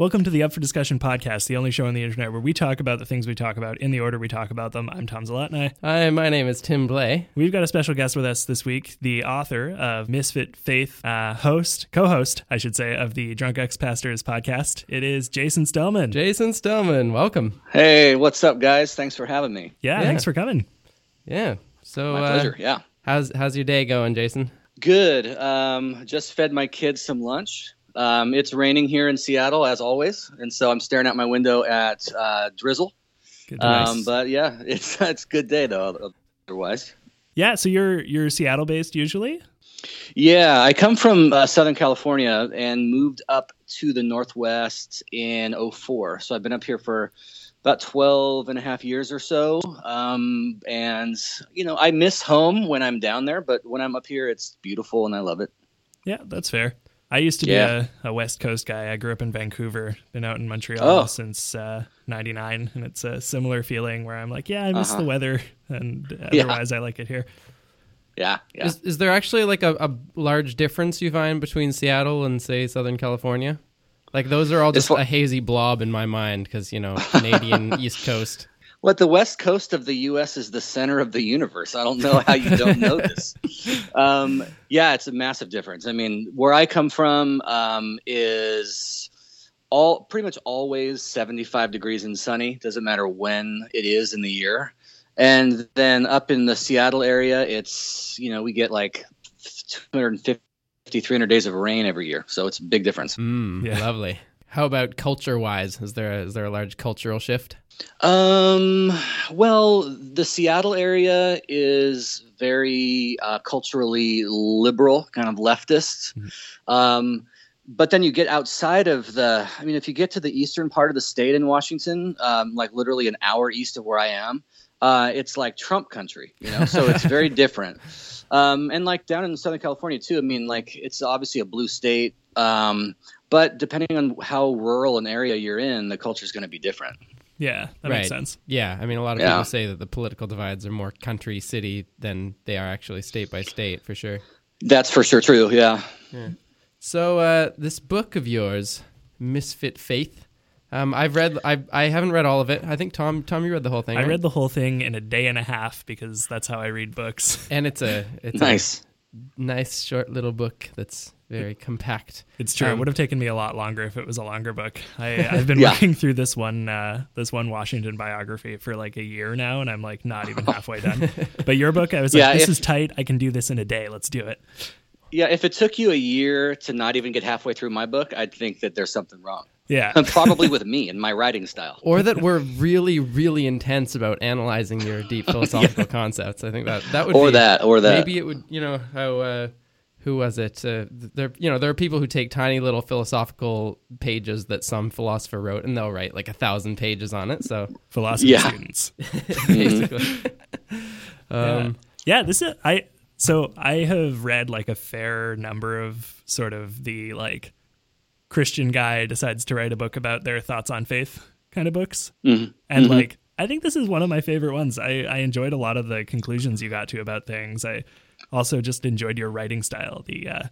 Welcome to the Up for Discussion podcast, the only show on the internet where we talk about the things we talk about in the order we talk about them. I'm Tom Zalatni. Hi, my name is Tim Blay. We've got a special guest with us this week, the author of Misfit Faith, uh, host, co-host, I should say, of the Drunk Ex Pastors podcast. It is Jason Stellman. Jason Stellman, welcome. Hey, what's up, guys? Thanks for having me. yeah, Yeah. thanks for coming. Yeah. So, My uh, pleasure. Yeah. how's how's your day going, Jason? Good. Um, just fed my kids some lunch. Um, it's raining here in Seattle as always, and so I'm staring out my window at uh, drizzle. Um, but yeah, it's it's good day though. Otherwise, yeah, so you're you're Seattle based usually. yeah, I come from uh, Southern California and moved up to the Northwest in 04. So I've been up here for about 12 and a half years or so. Um, and, you know, I miss home when I'm down there, but when I'm up here, it's beautiful and I love it. Yeah, that's fair. I used to be Yeah. a, a West Coast guy. I grew up in Vancouver, been out in Montreal Oh. since uh, 99, and it's a similar feeling where I'm like, yeah, I miss Uh-huh. the weather, and Yeah. otherwise I like it here. Yeah. Yeah. Is is there actually like a, a large difference you find between Seattle and say Southern California? Like those are all just far- a hazy blob in my mind because you know Canadian East Coast. What the west coast of the U.S. is the center of the universe. I don't know how you don't know this. Um, yeah, it's a massive difference. I mean, where I come from um, is all pretty much always 75 degrees and sunny. Doesn't matter when it is in the year. And then up in the Seattle area, it's you know we get like 250, 300 days of rain every year. So it's a big difference. Mm, Yeah. Lovely. How about culture wise? Is there a, is there a large cultural shift? Um, well, the Seattle area is very uh, culturally liberal, kind of leftist. Um, but then you get outside of the, I mean, if you get to the eastern part of the state in Washington, um, like literally an hour east of where I am, uh, it's like Trump country, you know, so it's very different. Um, and like down in Southern California too, I mean, like it's obviously a blue state. Um, but depending on how rural an area you're in, the culture is going to be different. Yeah, that right. makes sense. Yeah. I mean, a lot of Yeah. people say that the political divides are more country city than they are actually state by state for sure. That's for sure true. Yeah. So uh, this book of yours, Misfit Faith, um, I've read. I I haven't read all of it. I think Tom Tom you read the whole thing. I right? read the whole thing in a day and a half because that's how I read books. and it's a it's Nice. a nice short little book that's very compact. It's true. it Um, would have taken me a lot longer if it was a longer book. I, I've been Yeah. working through this one, uh, this one Washington biography for like a year now, and I'm like not even halfway done. but your book, I was like, this if- is tight. I can do this in a day. Let's do it. Yeah, if it took you a year to not even get halfway through my book, I'd think that there's something wrong. Yeah. Probably with me and my writing style. Or that we're really, really intense about analyzing your deep philosophical concepts. I think that that would Or be, that, or that. Maybe it would, you know, how uh, who was it? Uh, there, you know, there are people who take tiny little philosophical pages that some philosopher wrote, and they'll write like a thousand pages on it. So Philosophy Yeah. students. basically, um, Yeah, this is I so I have read like a fair number of sort of the like Christian guy decides to write a book about their thoughts on faith kind of books. Mhm. And Mhm. like I think this is one of my favorite ones. I, I enjoyed a lot of the conclusions you got to about things. I also just enjoyed your writing style, the uh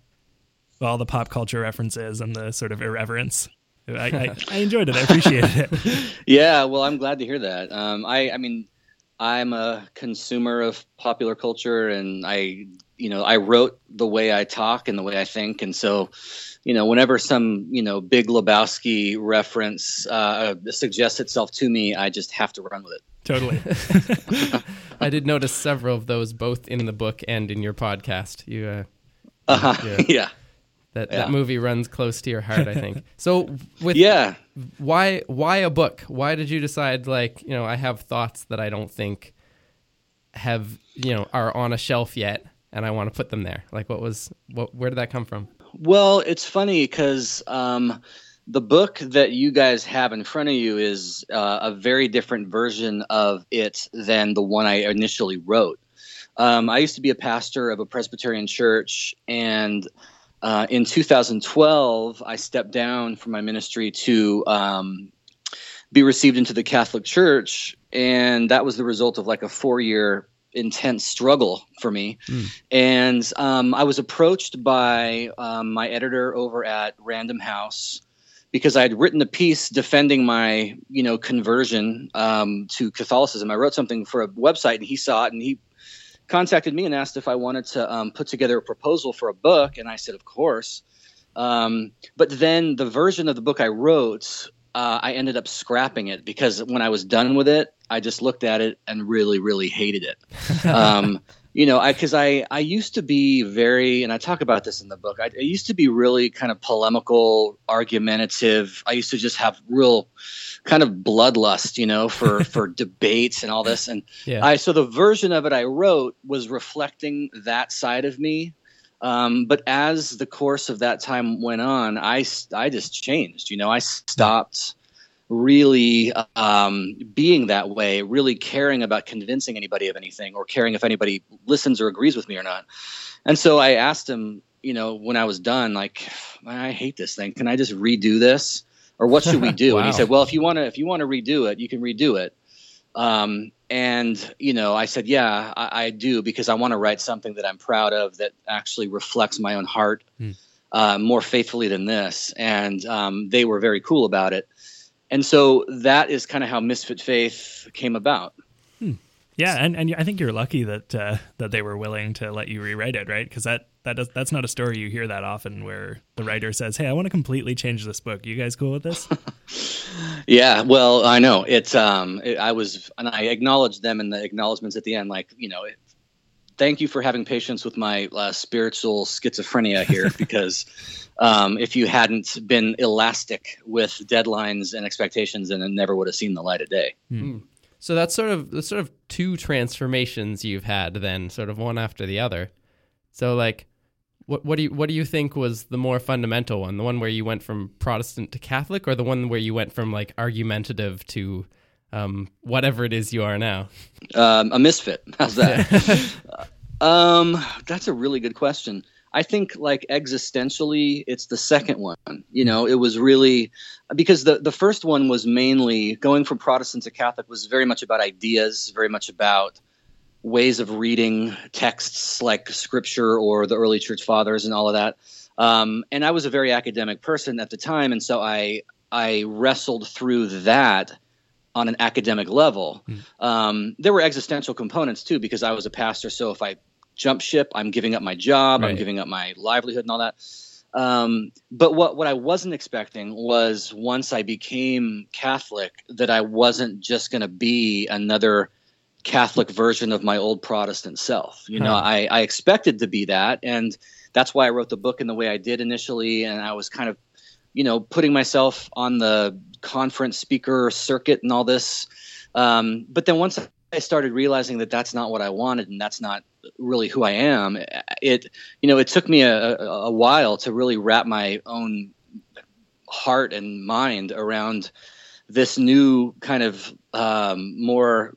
all the pop culture references and the sort of irreverence. I, I, I enjoyed it. I appreciated it. Yeah, well, I'm glad to hear that. Um, I, I mean, I'm a consumer of popular culture, and I, you know, I wrote the way I talk and the way I think, and so, you know, whenever some, you know, Big Lebowski reference uh, suggests itself to me, I just have to run with it. Totally. I did notice several of those both in the book and in your podcast. You uh, Uh-huh. Yeah. yeah. that Yeah. that movie runs close to your heart, I think. So with Yeah. why why a book? Why did you decide like, you know, I have thoughts that I don't think have, you know, are on a shelf yet and I want to put them there? Like what was what where did that come from? Well, it's funny because um, the book that you guys have in front of you is uh, a very different version of it than the one I initially wrote. Um, I used to be a pastor of a Presbyterian church, and uh, in 2012, I stepped down from my ministry to um, be received into the Catholic Church, and that was the result of like a four-year intense struggle for me. Mm. And um, I was approached by um, my editor over at Random House because I had written a piece defending my, you know, conversion um, to Catholicism. I wrote something for a website, and he saw it, and he contacted me and asked if I wanted to um, put together a proposal for a book, and I said, of course. Um, but then the version of the book I wrote, uh, I ended up scrapping it because when I was done with it, I just looked at it and really, really hated it. Um, you know, I because I I used to be very, and I talk about this in the book. I, I, used to be really kind of polemical, argumentative. I used to just have real kind of bloodlust, you know, for for debates and all this. And yeah. I so the version of it I wrote was reflecting that side of me. Um, but as the course of that time went on, I I just changed. You know, I stopped really um, being that way, really caring about convincing anybody of anything or caring if anybody listens or agrees with me or not. And so I asked him, you know, when I was done, like, I hate this thing. Can I just redo this? Or what should we do? wow. And he said, well, if you want to, if you want to redo it, you can redo it. Um, and you know, I said, yeah, I, I do because I want to write something that I'm proud of that actually reflects my own heart hmm. uh, more faithfully than this. And um, they were very cool about it and so that is kind of how Misfit Faith came about. Hmm. Yeah, and, and I think you're lucky that uh, that they were willing to let you rewrite it, right? Because that that does, that's not a story you hear that often, where the writer says, "Hey, I want to completely change this book. You guys cool with this?" yeah, well, I know it's. Um, it, I was, and I acknowledged them in the acknowledgments at the end, like you know, it, thank you for having patience with my uh, spiritual schizophrenia here, because um, if you hadn't been elastic with deadlines and expectations, then it never would have seen the light of day. Hmm. So that's sort of the sort of two transformations you've had, then sort of one after the other. So like, what what do you what do you think was the more fundamental one? The one where you went from Protestant to Catholic, or the one where you went from like argumentative to um, whatever it is you are now? Um, a misfit. How's that? um, that's a really good question. I think like existentially, it's the second one. You know, it was really because the the first one was mainly going from Protestant to Catholic was very much about ideas, very much about ways of reading texts like Scripture or the early Church Fathers and all of that. Um, and I was a very academic person at the time, and so I I wrestled through that on an academic level. Mm. Um, there were existential components too because I was a pastor. So if I jump ship. I'm giving up my job. Right. I'm giving up my livelihood and all that. Um, but what what I wasn't expecting was once I became Catholic that I wasn't just going to be another Catholic version of my old Protestant self. You huh. know, I, I expected to be that, and that's why I wrote the book in the way I did initially. And I was kind of, you know, putting myself on the conference speaker circuit and all this. Um, but then once I started realizing that that's not what I wanted and that's not really who I am, it you know it took me a, a while to really wrap my own heart and mind around this new kind of um, more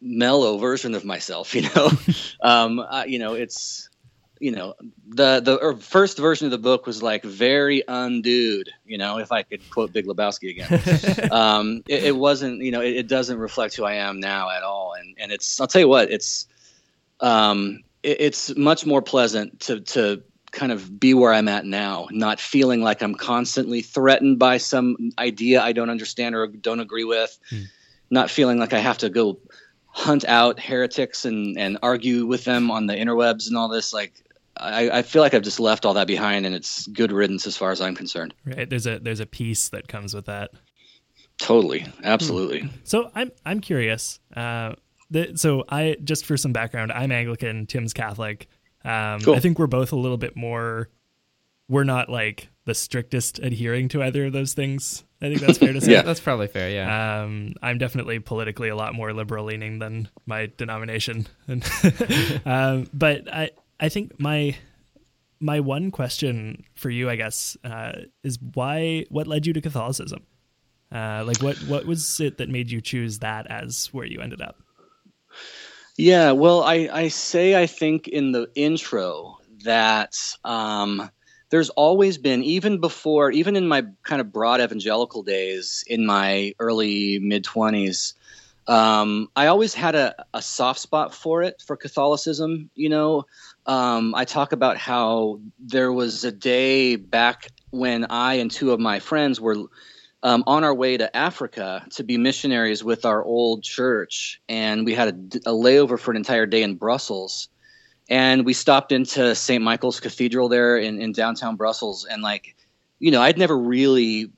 mellow version of myself. You know, um, uh, you know it's you know the the first version of the book was like very un-Dude you know if i could quote big lebowski again um, it, it, wasn't you know it, it, doesn't reflect who i am now at all and and it's i'll tell you what it's um, it, it's much more pleasant to to kind of be where i'm at now not feeling like i'm constantly threatened by some idea i don't understand or don't agree with hmm. not feeling like i have to go hunt out heretics and and argue with them on the interwebs and all this like I, I, feel like I've just left all that behind, and it's good riddance as far as I'm concerned. Right. There's a there's a peace that comes with that. Totally. Absolutely. Hmm. So I'm I'm curious. Uh, the, so I just for some background, I'm Anglican. Tim's Catholic. Um, cool. I think we're both a little bit more. We're not like the strictest adhering to either of those things. I think that's fair to say. yeah, that's probably fair. Yeah. Um, I'm definitely politically a lot more liberal leaning than my denomination, um, but I I think my my one question for you, I guess, uh, is why? What led you to Catholicism? Uh, like, what what was it that made you choose that as where you ended up? Yeah, well, I I say I think in the intro that um, there's always been even before even in my kind of broad evangelical days in my early mid 20s um, I always had a, a soft spot for it, for Catholicism. You know, um, I talk about how there was a day back when I and two of my friends were um, on our way to Africa to be missionaries with our old church, and we had a, a layover for an entire day in Brussels. And we stopped into St. Michael's Cathedral there in, in downtown Brussels, and like, you know, I'd never really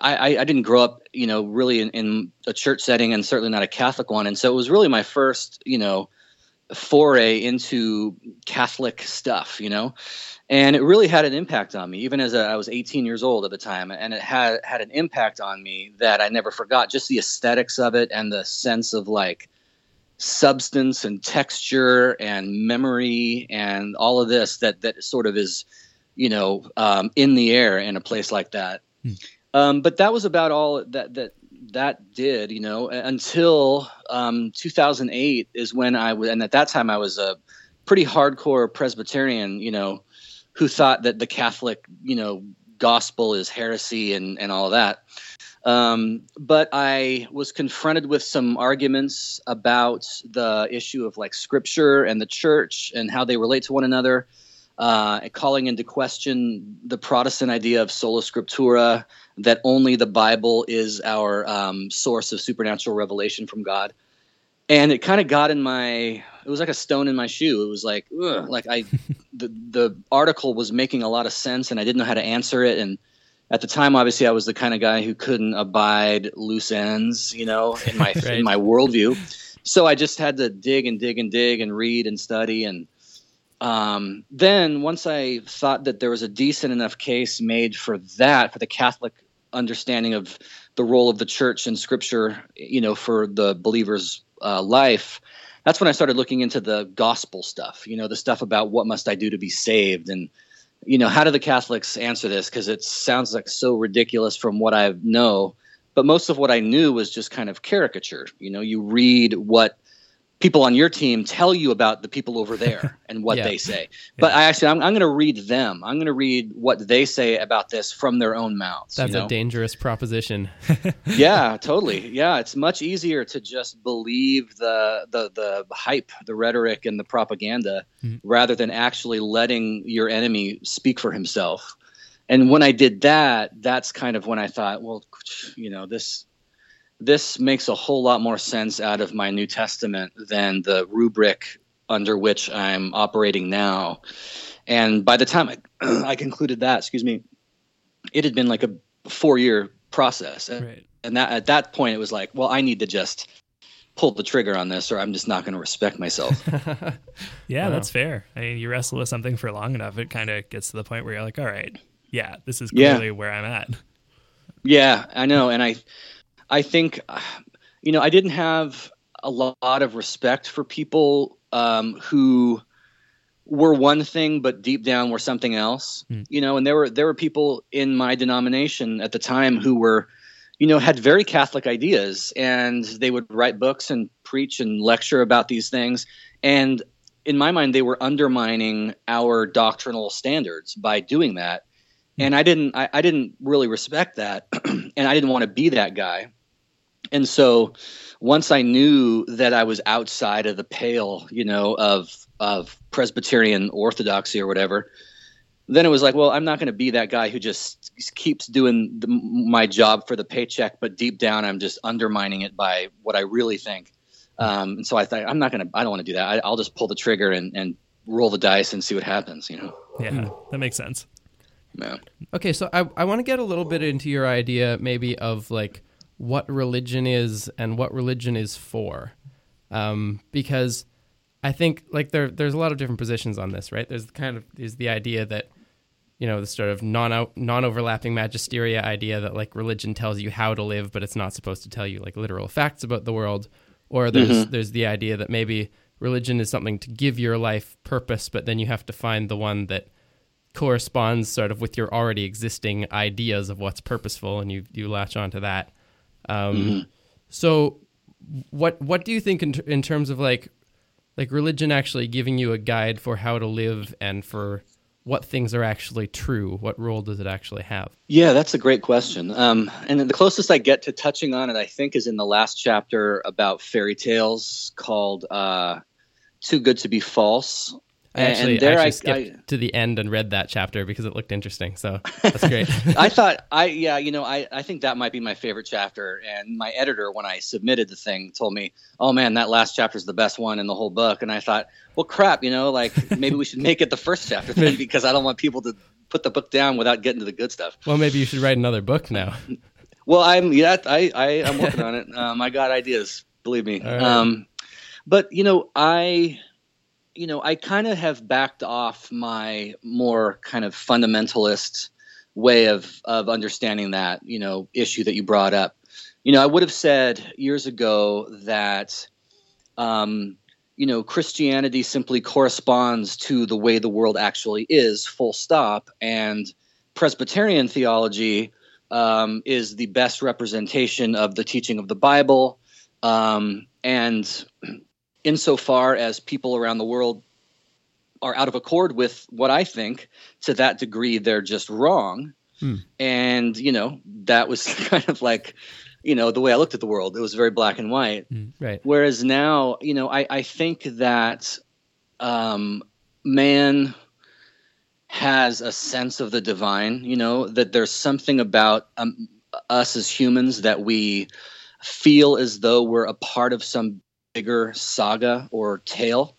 I, I, didn't grow up, you know, really in, in, a church setting and certainly not a Catholic one. And so it was really my first, you know, foray into Catholic stuff, you know, and it really had an impact on me, even as a, I was 18 years old at the time. And it had, had an impact on me that I never forgot, just the aesthetics of it and the sense of like substance and texture and memory and all of this that, that sort of is, you know, um, in the air in a place like that. Hmm. Um, but that was about all that that that did, you know, until um, 2008 is when I was, and at that time I was a pretty hardcore Presbyterian, you know, who thought that the Catholic, you know, gospel is heresy and and all that. Um, but I was confronted with some arguments about the issue of like scripture and the church and how they relate to one another, uh, calling into question the Protestant idea of sola scriptura that only the Bible is our um, source of supernatural revelation from God. And it kind of got in my, it was like a stone in my shoe. It was like, ugh, like I, the, the article was making a lot of sense and I didn't know how to answer it. And at the time, obviously I was the kind of guy who couldn't abide loose ends, you know, in my, right. in my worldview. So I just had to dig and dig and dig and read and study. And um, then once I thought that there was a decent enough case made for that, for the Catholic understanding of the role of the church and scripture, you know, for the believer's uh, life, that's when I started looking into the gospel stuff, you know, the stuff about what must I do to be saved and, you know, how do the Catholics answer this? Because it sounds like so ridiculous from what I know. But most of what I knew was just kind of caricature. You know, you read what people on your team tell you about the people over there and what yeah. they say. But yeah. I actually, I'm, I'm going to read them. I'm going to read what they say about this from their own mouths. That's you know? a dangerous proposition. yeah, totally. Yeah, it's much easier to just believe the the the hype, the rhetoric, and the propaganda, mm-hmm. rather than actually letting your enemy speak for himself. And when I did that, that's kind of when I thought, well, you know, this this makes a whole lot more sense out of my New Testament than the rubric under which I'm operating now. And by the time I, I concluded that, excuse me, it had been like a four year process. Right. And that at that point, it was like, well, I need to just pull the trigger on this or I'm just not going to respect myself. yeah, uh, that's fair. I mean, you wrestle with something for long enough, it kind of gets to the point where you're like, all right, yeah, this is clearly yeah. where I'm at. Yeah, I know. And I, I think, you know, I didn't have a lot of respect for people um, who were one thing but deep down were something else. Mm. You know, and there were there were people in my denomination at the time who were, you know, had very Catholic ideas and they would write books and preach and lecture about these things. And in my mind, they were undermining our doctrinal standards by doing that. Mm. And I didn't I, I didn't really respect that and I didn't want to be that guy and so once I knew that I was outside of the pale, you know, of of Presbyterian orthodoxy or whatever, then it was like, well, I'm not going to be that guy who just keeps doing the, my job for the paycheck, but deep down I'm just undermining it by what I really think. Um, and so I thought I'm not going to, I don't want to do that. I, will just pull the trigger and, and roll the dice and see what happens. You know? Yeah, that makes sense. Yeah. Okay, so I I want to get a little bit into your idea maybe of like what religion is and what religion is for. Um, because I think like there there's a lot of different positions on this, right? There's kind of is the idea that you know the sort of non non overlapping magisteria idea that like religion tells you how to live, but it's not supposed to tell you like literal facts about the world. Or there's mm-hmm. there's the idea that maybe religion is something to give your life purpose, but then you have to find the one that corresponds sort of with your already existing ideas of what's purposeful, and you you latch onto that. Um, Mm-hmm. So, what what do you think in, t- in terms of like like religion actually giving you a guide for how to live and for what things are actually true? What role does it actually have? Yeah, that's a great question. Um, and the closest I get to touching on it, I think, is in the last chapter about fairy tales called uh, "Too Good to Be False." I actually, and there I I, actually I, skipped to the end and read that chapter because it looked interesting. So that's great. I thought I yeah, you know, I, I think that might be my favorite chapter. And my editor, when I submitted the thing, told me, Oh man, that last chapter is the best one in the whole book. And I thought, well crap, you know, like maybe we should make it the first chapter then because I don't want people to put the book down without getting to the good stuff. well, maybe you should write another book now. Well, I'm yeah, I, I I'm working on it. Um, I got ideas, believe me. Right. Um, but you know, I, you know, I kind of have backed off my more kind of fundamentalist way of of understanding that you know issue that you brought up. You know, I would have said years ago that, um, you know, Christianity simply corresponds to the way the world actually is, full stop, and Presbyterian theology um, is the best representation of the teaching of the Bible. Um, and insofar as people around the world are out of accord with what I think, to that degree, they're just wrong. Hmm. And, you know, that was kind of like, you know, the way I looked at the world. It was very black and white. right. Whereas now, you know, I, I think that um, man has a sense of the divine, you know, that there's something about um, us as humans that we feel as though we're a part of some bigger saga or tale.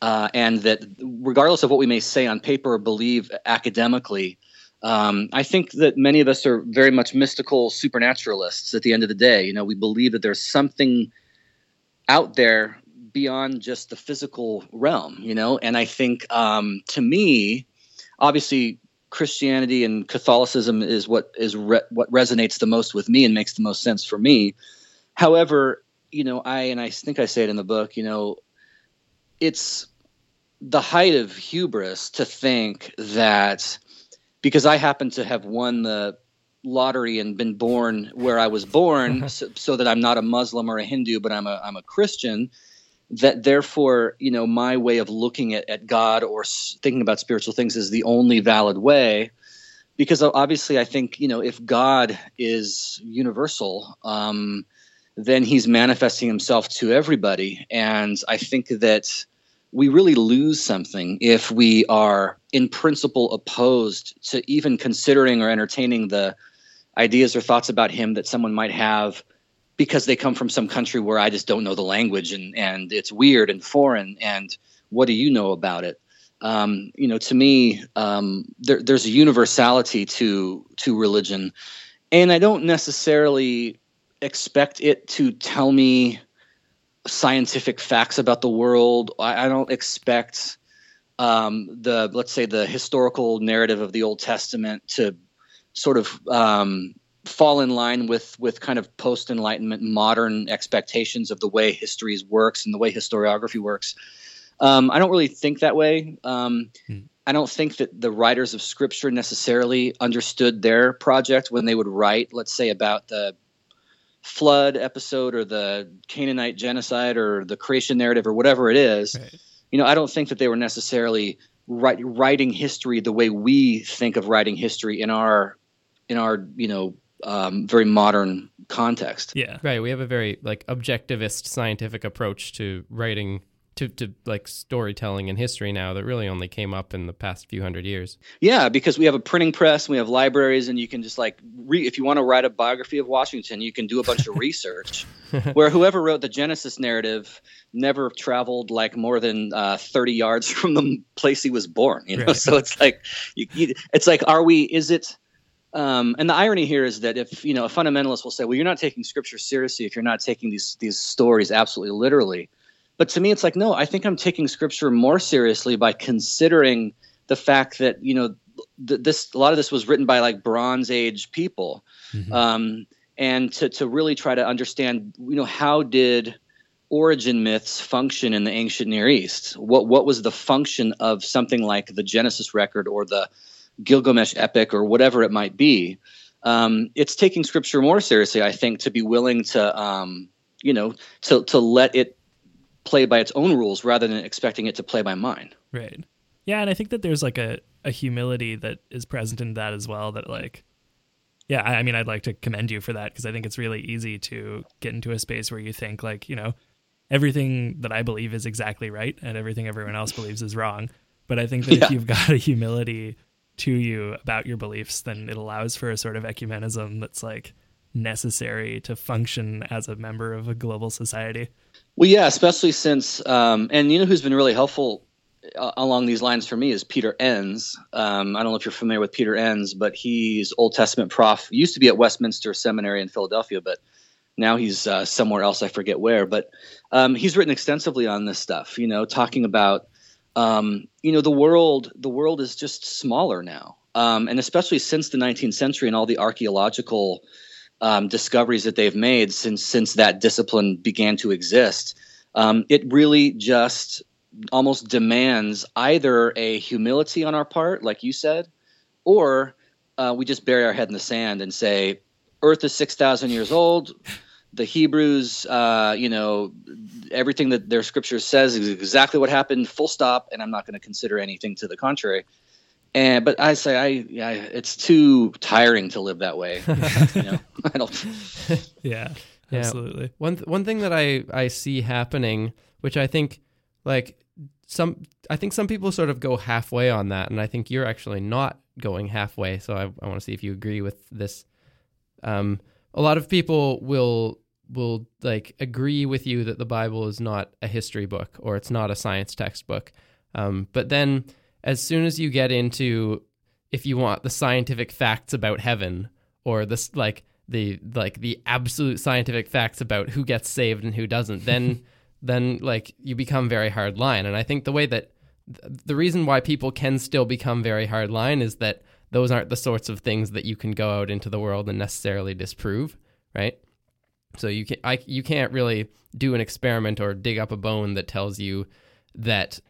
Uh, and that regardless of what we may say on paper or believe academically, um, I think that many of us are very much mystical supernaturalists at the end of the day. You know, we believe that there's something out there beyond just the physical realm, you know? And I think um, to me, obviously, Christianity and Catholicism is what is re- what resonates the most with me and makes the most sense for me. However, you know, I and I think I say it in the book, you know, it's the height of hubris to think that because I happen to have won the lottery and been born where I was born, so, so that I'm not a Muslim or a Hindu, but I'm a I'm a Christian. That therefore, you know, my way of looking at, at God or s- thinking about spiritual things is the only valid way. Because obviously, I think you know, if God is universal, um, then He's manifesting Himself to everybody, and I think that we really lose something if we are in principle opposed to even considering or entertaining the ideas or thoughts about him that someone might have because they come from some country where I just don't know the language and and it's weird and foreign. And what do you know about it? Um, you know, to me, um, there, there's a universality to to religion, and I don't necessarily expect it to tell me scientific facts about the world. I, I don't expect um, the let's say the historical narrative of the Old Testament to sort of um, fall in line with with kind of post Enlightenment modern expectations of the way history works and the way historiography works. Um, I don't really think that way. Um, Hmm. I don't think that the writers of Scripture necessarily understood their project when they would write, let's say, about the flood episode or the Canaanite genocide or the creation narrative or whatever it is. Right. You know, I don't think that they were necessarily write, writing history the way we think of writing history in our in our you know um, very modern context. Yeah. Right. We have a very like objectivist scientific approach to writing to, to like storytelling and history now that really only came up in the past few hundred years. Yeah, because we have a printing press, and we have libraries, and you can just like re- if you want to write a biography of Washington, you can do a bunch of research. Where whoever wrote the Genesis narrative never traveled like more than uh, thirty yards from the place he was born. You know, Right. so it's like you, you, it's like, are we? Is it? Um, and the irony here is that if you know a fundamentalist will say, "Well, you're not taking Scripture seriously if you're not taking these these stories absolutely literally." But to me, it's like, no, I think I'm taking Scripture more seriously by considering the fact that you know th- this a lot of this was written by like Bronze Age people, Mhm. um, and to to really try to understand, you know, how did origin myths function in the ancient Near East? What what was the function of something like the Genesis record or the Gilgamesh epic or whatever it might be. Um, it's taking scripture more seriously, I think, to be willing to, um, you know, to to let it play by its own rules rather than expecting it to play by mine. Right. Yeah, and I think that there's like a, a humility that is present in that as well. That like, yeah, I, I mean, I'd like to commend you for that because I think it's really easy to get into a space where you think like, you know, everything that I believe is exactly right and everything everyone else believes is wrong. But I think that Yeah. if you've got a humility to you about your beliefs, then it allows for a sort of ecumenism that's like necessary to function as a member of a global society. Well, yeah, especially since, um, and you know who's been really helpful uh, along these lines for me is Peter Enns. Um, I don't know if you're familiar with Peter Enns, but he's Old Testament prof. Used to be at Westminster Seminary in Philadelphia, but now he's uh, somewhere else. I forget where, but um, he's written extensively on this stuff. You know, talking about um, you know the world. The world is just smaller now, um, and especially since the 19th century and all the archaeological um, discoveries that they've made since since that discipline began to exist. Um, it really just almost demands either a humility on our part, like you said, or uh, we just bury our head in the sand and say, "Earth is six thousand years old." The Hebrews, uh, you know, everything that their scripture says is exactly what happened. Full stop, and I'm not going to consider anything to the contrary. And but I say I yeah, it's too tiring to live that way. you know, I don't. Yeah, Yeah. absolutely. One th- one thing that I I see happening, which I think like some I think some people sort of go halfway on that, and I think you're actually not going halfway. So I, I want to see if you agree with this. Um, a lot of people will will like agree with you that the Bible is not a history book or it's not a science textbook, um, but then as soon as you get into if you want the scientific facts about heaven or this like the like the absolute scientific facts about who gets saved and who doesn't then then like you become very hard line. And i think the way that th- the reason why people can still become very hard line is that those aren't the sorts of things that you can go out into the world and necessarily disprove right? So you can I, you can't really do an experiment or dig up a bone that tells you that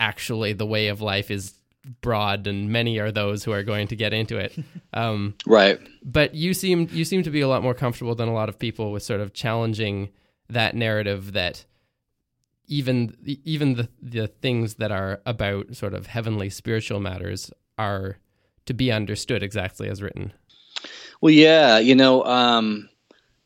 actually the way of life is broad and many are those who are going to get into it um, Right. but you seem you seem to be a lot more comfortable than a lot of people with sort of challenging that narrative that even even the the things that are about sort of heavenly spiritual matters are to be understood exactly as written. Well, yeah, you know, um,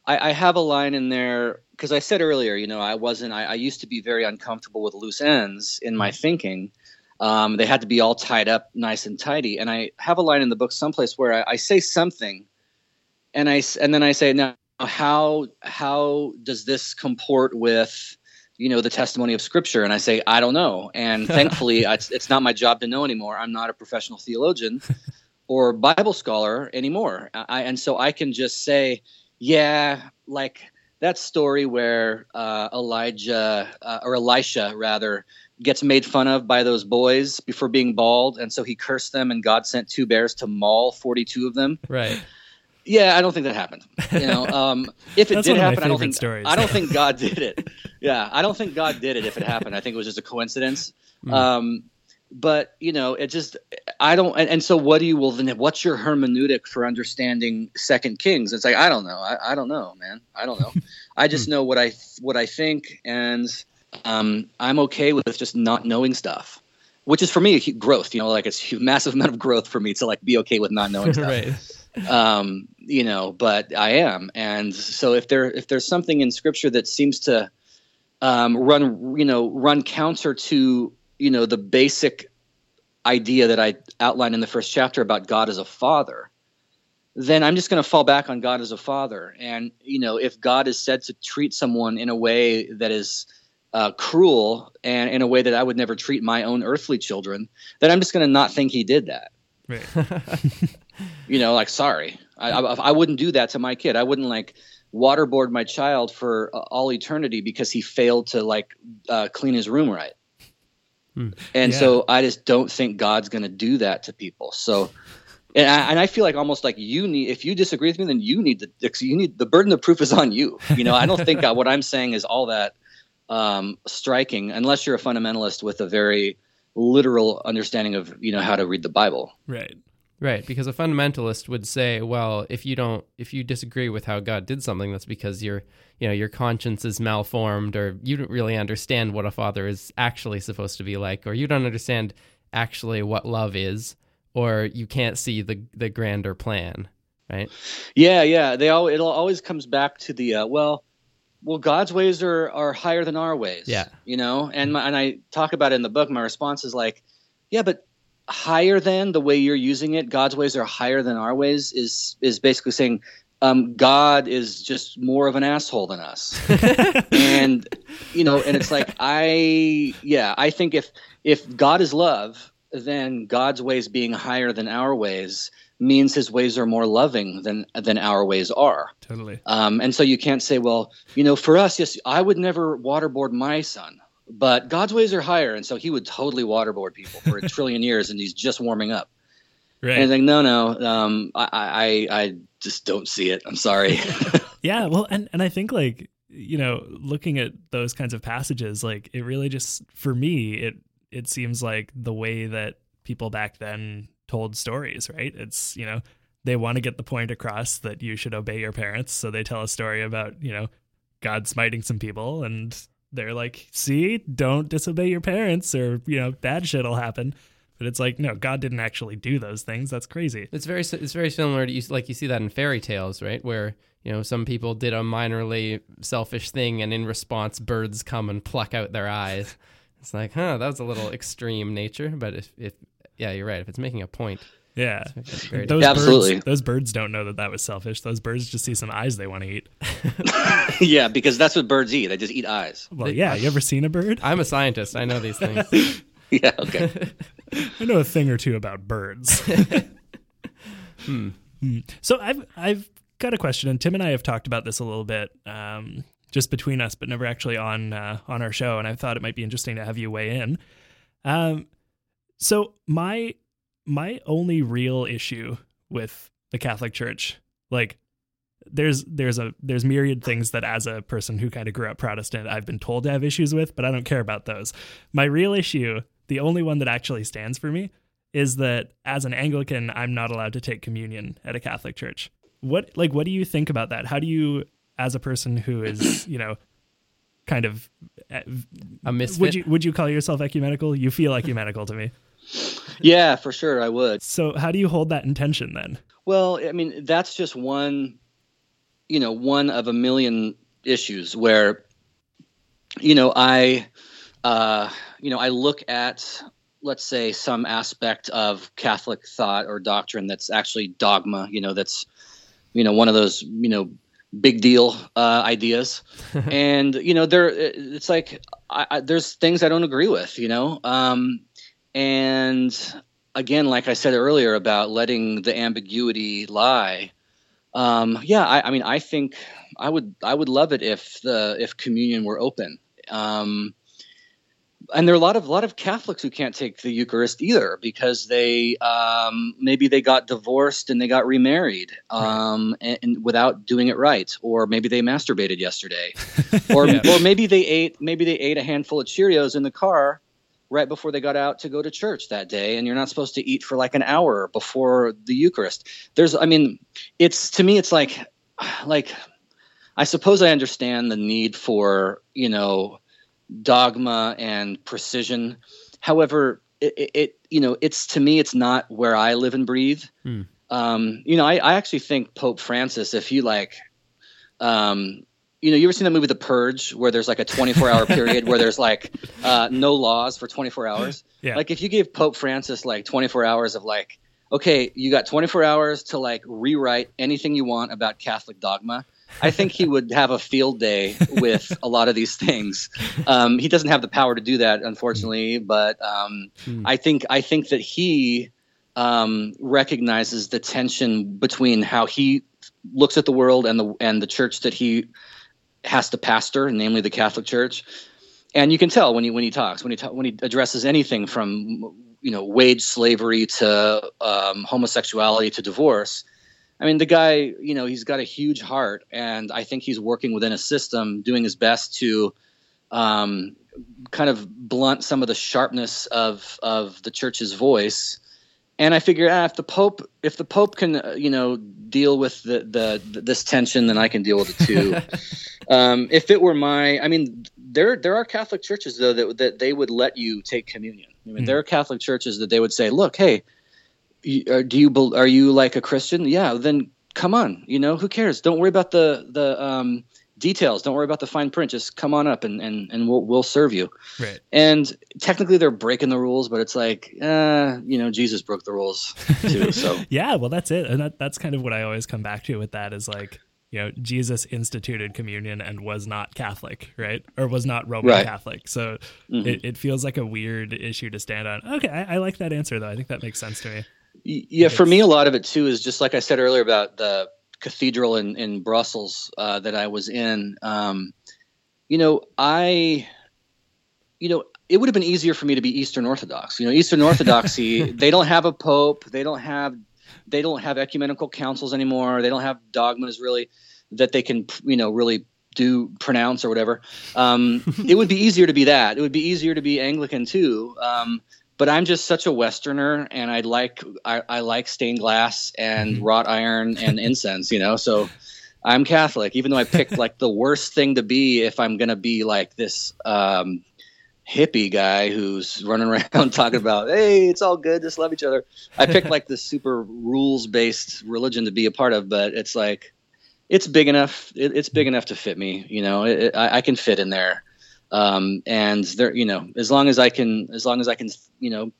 I, I have a line in there because I said earlier, you know, I wasn't. I, I used to be very uncomfortable with loose ends in my thinking. Um, they had to be all tied up, nice and tidy. And I have a line in the book someplace where I, I say something, and I and then I say, now how how does this comport with you know the testimony of scripture and i say i don't know and thankfully it's, it's not my job to know anymore i'm not a professional theologian or bible scholar anymore I, and so i can just say yeah like that story where uh, elijah uh, or elisha rather gets made fun of by those boys before being bald and so he cursed them and god sent two bears to maul 42 of them Right. yeah, I don't think that happened. You know, um, if it did one of my happen, I don't think stories. I don't think God did it. Yeah, I don't think God did it. If it happened, I think it was just a coincidence. Um, but you know, it just I don't. And, and so, what do you? Well, then, what's your hermeneutic for understanding Second Kings? It's like I don't know. I, I don't know, man. I don't know. I just know what I what I think, and um, I'm okay with just not knowing stuff. Which is for me growth, you know, like it's a massive amount of growth for me to like be okay with not knowing stuff right. um, you know, but I am, and so if there if there's something in Scripture that seems to um, run, you know, run counter to you know the basic idea that I outlined in the first chapter about God as a father, then I'm just going to fall back on God as a father. And you know, if God is said to treat someone in a way that is uh, cruel and in a way that I would never treat my own earthly children, then I'm just going to not think He did that Right. you know like sorry I, I, I wouldn't do that to my kid i wouldn't like waterboard my child for uh, all eternity because he failed to like uh, clean his room right Hmm. and Yeah. so i just don't think god's going to do that to people so and I, and I feel like almost like you need if you disagree with me then you need to you need the burden of proof is on you you know i don't think uh, what i'm saying is all that um, striking unless you're a fundamentalist with a very literal understanding of you know how to read the Bible. Right. Right, because a fundamentalist would say, well, if you don't if you disagree with how God did something, that's because your you know, your conscience is malformed or you don't really understand what a father is actually supposed to be like or you don't understand actually what love is or you can't see the the grander plan, right? Yeah, yeah. They all it always comes back to the uh, well, well, God's ways are are higher than our ways. Yeah. you know, and my, and I talk about it in the book. My response is like, yeah, but higher than the way you're using it, God's ways are higher than our ways. Is is basically saying. Um, God is just more of an asshole than us, and you know, and it's like I, yeah, I think if if God is love, then God's ways being higher than our ways means his ways are more loving than than our ways are. Totally. Um, and so you can't say, well, you know, for us, yes, I would never waterboard my son, but God's ways are higher, and so he would totally waterboard people for a trillion years, and he's just warming up. Right. And like, no, no, um, I, I, I just don't see it. I'm sorry. yeah. Well, and and I think like you know, looking at those kinds of passages, like it really just for me, it it seems like the way that people back then told stories, right? It's, you know, they want to get the point across that you should obey your parents. So they tell a story about, you know, God smiting some people and they're like, see, don't disobey your parents or, you know, bad shit will happen. But it's like, no, God didn't actually do those things. That's crazy. It's very it's very similar to you like you see that in fairy tales, right? Where you know some people did a minorly selfish thing, and in response, birds come and pluck out their eyes. It's like, huh, that was a little extreme nature, but if, if yeah, you're right. If it's making a point, yeah, very those Absolutely. birds, those birds don't know that that was selfish. Those birds just see some eyes they want to eat. yeah, because that's what birds eat. They just eat eyes. Well, yeah, you ever seen a bird? I'm a scientist. I know these things. Yeah, okay. I know a thing or two about birds. Hmm. So I've I've got a question, and Tim and I have talked about this a little bit, um, just between us, but never actually on uh, on our show. And I thought it might be interesting to have you weigh in. Um, so my my only real issue with the Catholic Church, like there's there's a there's myriad things that as a person who kind of grew up Protestant, I've been told to have issues with, but I don't care about those. My real issue, the only one that actually stands for me, is that as an Anglican, I'm not allowed to take communion at a Catholic church. What like what do you think about that? How do you as a person who is, you know, kind of uh, A misfit. would you would you call yourself ecumenical? You feel ecumenical to me. Yeah, for sure, I would. So how do you hold that intention then? Well, I mean, that's just one, you know, one of a million issues where, you know, I, uh, you know, I look at, let's say, some aspect of Catholic thought or doctrine that's actually dogma, you know, that's, you know, one of those, you know, big deal uh, ideas, and you know, there, it's like, I, I, there's things I don't agree with, you know, um, and again, like I said earlier about letting the ambiguity lie. Um, yeah, I, I, mean, I think I would I would love it if the if communion were open. Um, and there are a lot of a lot of Catholics who can't take the Eucharist either because they um, maybe they got divorced and they got remarried um, and, and without doing it right, or maybe they masturbated yesterday, or Yeah. or maybe they ate maybe they ate a handful of Cheerios in the car right before they got out to go to church that day and you're not supposed to eat for like an hour before the eucharist. There's i mean it's to me it's like like i suppose i understand the need for you know dogma and precision. However it, it, it you know it's to me it's not where i live and breathe. Hmm. um you know I, I actually think pope francis if he like um you know, you ever seen that movie The Purge, where there's like a 24 hour period where there's like uh, no laws for 24 hours? Yeah. Like if you gave Pope Francis like 24 hours of like, okay, you got 24 hours to like rewrite anything you want about Catholic dogma. I think he would have a field day with a lot of these things. Um, he doesn't have the power to do that, unfortunately, but um, Hmm. I think I think that he um, recognizes the tension between how he looks at the world and the and the church that he has to pastor, namely the Catholic Church. And you can tell when he when he talks when he ta- when he addresses anything from you know wage slavery to um, homosexuality to divorce. I mean, the guy, you know, he's got a huge heart, and I think he's working within a system, doing his best to um, kind of blunt some of the sharpness of of the church's voice. And I figure, ah, if the Pope, if the Pope can, uh, you know, deal with the, the, the this tension, then I can deal with it too. um, if it were my, I mean, there there are Catholic churches though that that they would let you take communion. I mean, Hmm. there are Catholic churches that they would say, look, hey, you, are, do you are you like a Christian? Yeah, then come on. You know, who cares? Don't worry about the the um, details. Don't worry about the fine print. Just come on up and and and we'll we'll serve you. Right. And technically, they're breaking the rules, but it's like, uh, you know, Jesus broke the rules too. So Yeah, well, that's it, and that, that's kind of what I always come back to with that is like, you know, Jesus instituted communion and was not Catholic, right, or was not Roman Right. Catholic. So Mhm. it, it feels like a weird issue to stand on. Okay, I, I like that answer though. I think that makes sense to me. Yeah, for me, a lot of it too is just like I said earlier about the cathedral in in Brussels uh, that I was in. Um, you know, I, you know, it would have been easier for me to be Eastern Orthodox. You know, Eastern Orthodoxy, they don't have a pope, they don't have, they don't have ecumenical councils anymore. They don't have dogmas really that they can, you know, really do pronounce or whatever. Um, it would be easier to be that. It would be easier to be Anglican too. Um, but I'm just such a Westerner, and I like I, I like stained glass and Mhm. wrought iron and incense. You know, so I'm Catholic, even though I picked like the worst thing to be if I'm gonna be like this um, hippie guy who's running around talking about, hey, it's all good, just love each other. I picked like this super rules based religion to be a part of, but it's like it's big enough. It, it's big enough to fit me. You know, it, it- I, I can fit in there. Um, and there, you know, as long as I can, as long as I can, you know,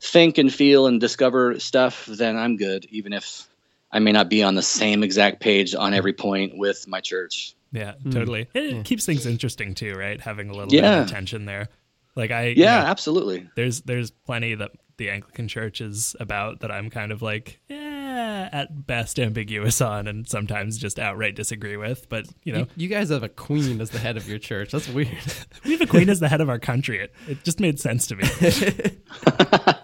think and feel and discover stuff, then I'm good. Even if I may not be on the same exact page on every point with my church. Yeah, Hmm. totally. It Yeah. keeps things interesting too, right? Having a little bit of tension there. Like I, you Yeah, know, absolutely. there's there's plenty that the Anglican Church is about that I'm kind of like, eh, at best ambiguous on, and sometimes just outright disagree with. But you know, You, you guys have a queen as the head of your church. That's weird. we have a queen as the head of our country. It, it just made sense to me.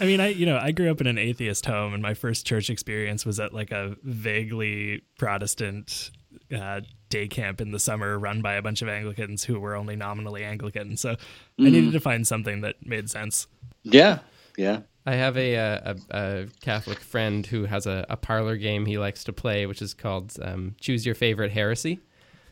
I mean, I you know I grew up in an atheist home, and my first church experience was at like a vaguely Protestant uh, day camp in the summer, run by a bunch of Anglicans who were only nominally Anglican. So I needed to find something that made sense. Yeah, yeah. I have a, uh, a, a Catholic friend who has a, a parlor game he likes to play, which is called um, Choose Your Favorite Heresy.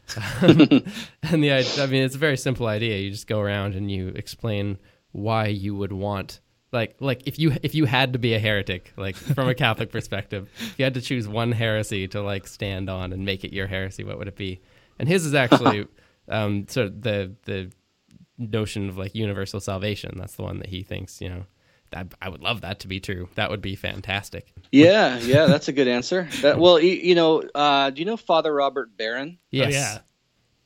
and the i- I mean, it's a very simple idea. You just go around and you explain why you would want, like, like if you if you had to be a heretic, like from a Catholic perspective, if you had to choose one heresy to like stand on and make it your heresy, what would it be? And his is actually um, sort of the the notion of like universal salvation. That's the one that he thinks, you know, that I would love that to be true. That would be fantastic. Yeah, yeah, that's a good answer. That, well, you, you know, uh, do you know Father Robert Barron? Yes. Oh, yeah.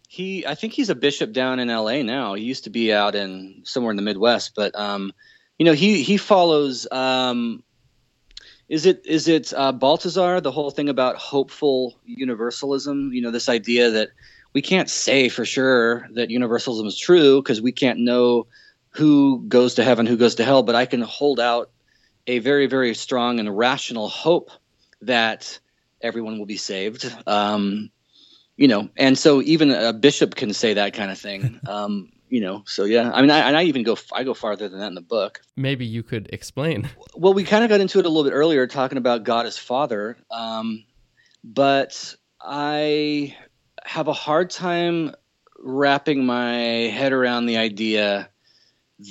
He, I think he's a bishop down in L.A. now. He used to be out in somewhere in the Midwest, but um, you know, he he follows. Um, is it is it uh, Balthasar? The whole thing about hopeful universalism. You know, this idea that we can't say for sure that universalism is true because we can't know who goes to heaven, who goes to hell. But I can hold out a very very strong and rational hope that everyone will be saved. Um, you know, and so even a bishop can say that kind of thing. Um, you know, so yeah, I mean, I, and I even go, I go farther than that in the book. Maybe you could explain. Well, we kind of got into it a little bit earlier, talking about God as Father, um, but I have a hard time wrapping my head around the idea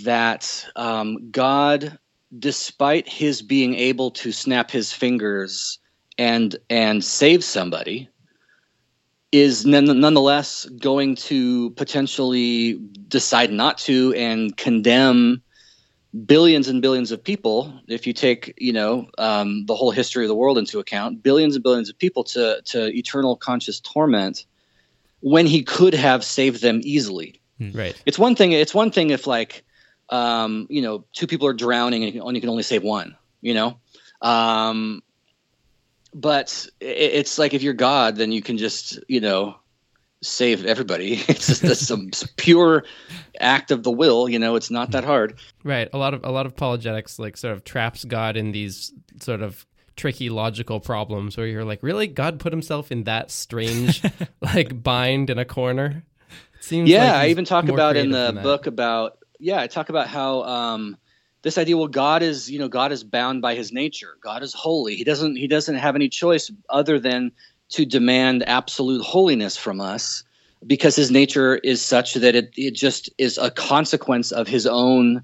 that um, God, despite His being able to snap His fingers and and save somebody, is none, nonetheless going to potentially decide not to and condemn billions and billions of people. If you take you know um, the whole history of the world into account billions and billions of people to to eternal conscious torment when he could have saved them easily. Right. it's one thing it's one thing if like um, you know two people are drowning and you can only, you can only save one you know um, but i it's like if you're god then you can just you know save everybody it's just a, some pure act of the will you know it's not that hard Right. A lot of a lot of apologetics like sort of traps God in these sort of tricky logical problems where you're like, really? God put himself in that strange like bind in a corner? Seems yeah, like I even talk about in the book about yeah, I talk about how um, this idea. Well, God is you know God is bound by His nature. God is holy. He doesn't he doesn't have any choice other than to demand absolute holiness from us because His nature is such that it it just is a consequence of His own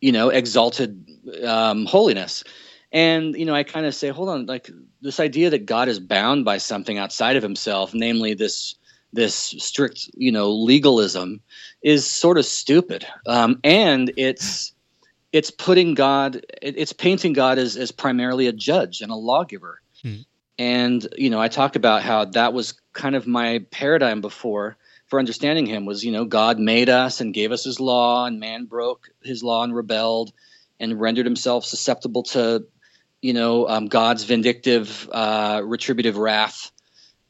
you know exalted um, holiness. And you know, I kind of say, hold on, like this idea that God is bound by something outside of Himself, namely this this strict you know legalism is sort of stupid. Um, and it's it's putting god it, it's painting god as, as primarily a judge and a lawgiver. Hmm. and you know i talk about how that was kind of my paradigm before for understanding him was you know god made us and gave us his law and man broke his law and rebelled and rendered himself susceptible to you know um, god's vindictive uh, retributive wrath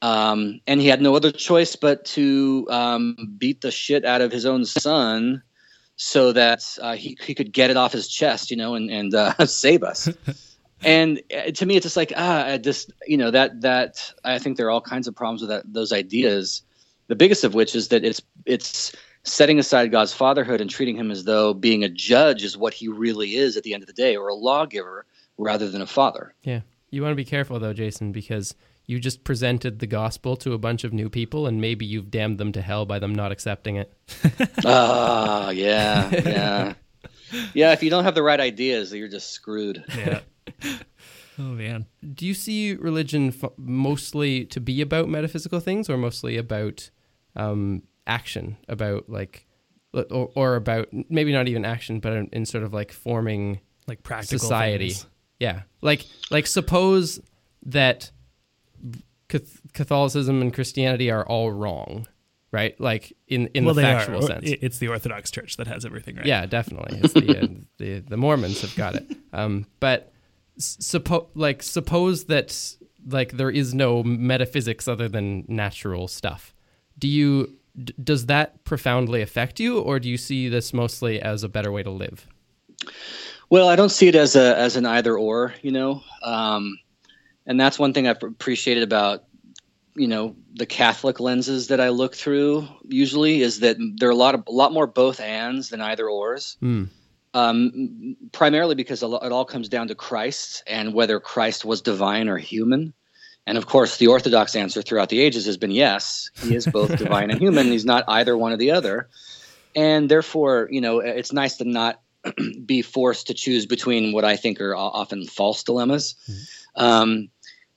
um, and he had no other choice but to um, beat the shit out of his own son so that uh, he, he could get it off his chest, you know, and, and uh, save us. and uh, to me, it's just like, ah, I just, you know, that, that, I think there are all kinds of problems with that, those ideas. The biggest of which is that it's, it's setting aside God's fatherhood and treating him as though being a judge is what he really is at the end of the day, or a lawgiver rather than a father. Yeah. You want to be careful though, Jason, because you just presented the gospel to a bunch of new people and maybe you've damned them to hell by them not accepting it. Ah, yeah, yeah, yeah. If you don't have the right ideas, you're just screwed. Yeah. oh man. Do you see religion f- mostly to be about metaphysical things or mostly about um, action, about like, or, or about maybe not even action, but in, in sort of like forming Like practical society. things. Yeah, like like suppose that Cath- Catholicism and Christianity are all wrong, right? Like in in well, the factual are. sense. It's the Orthodox Church that has everything right. Yeah, definitely. It's the, uh, the the Mormons have got it. Um, but suppose like suppose that like there is no metaphysics other than natural stuff. Do you d- does that profoundly affect you, or do you see this mostly as a better way to live? Well, I don't see it as a as an either or, you know, um, and that's one thing I've appreciated about you know the Catholic lenses that I look through. Usually, is that there are a lot of a lot more both ands than either ors. Hmm. Um, primarily because it all comes down to Christ and whether Christ was divine or human. And of course, the Orthodox answer throughout the ages has been yes, he is both divine and human. He's not either one or the other. And therefore, you know, it's nice to not be forced to choose between what I think are often false dilemmas. Um,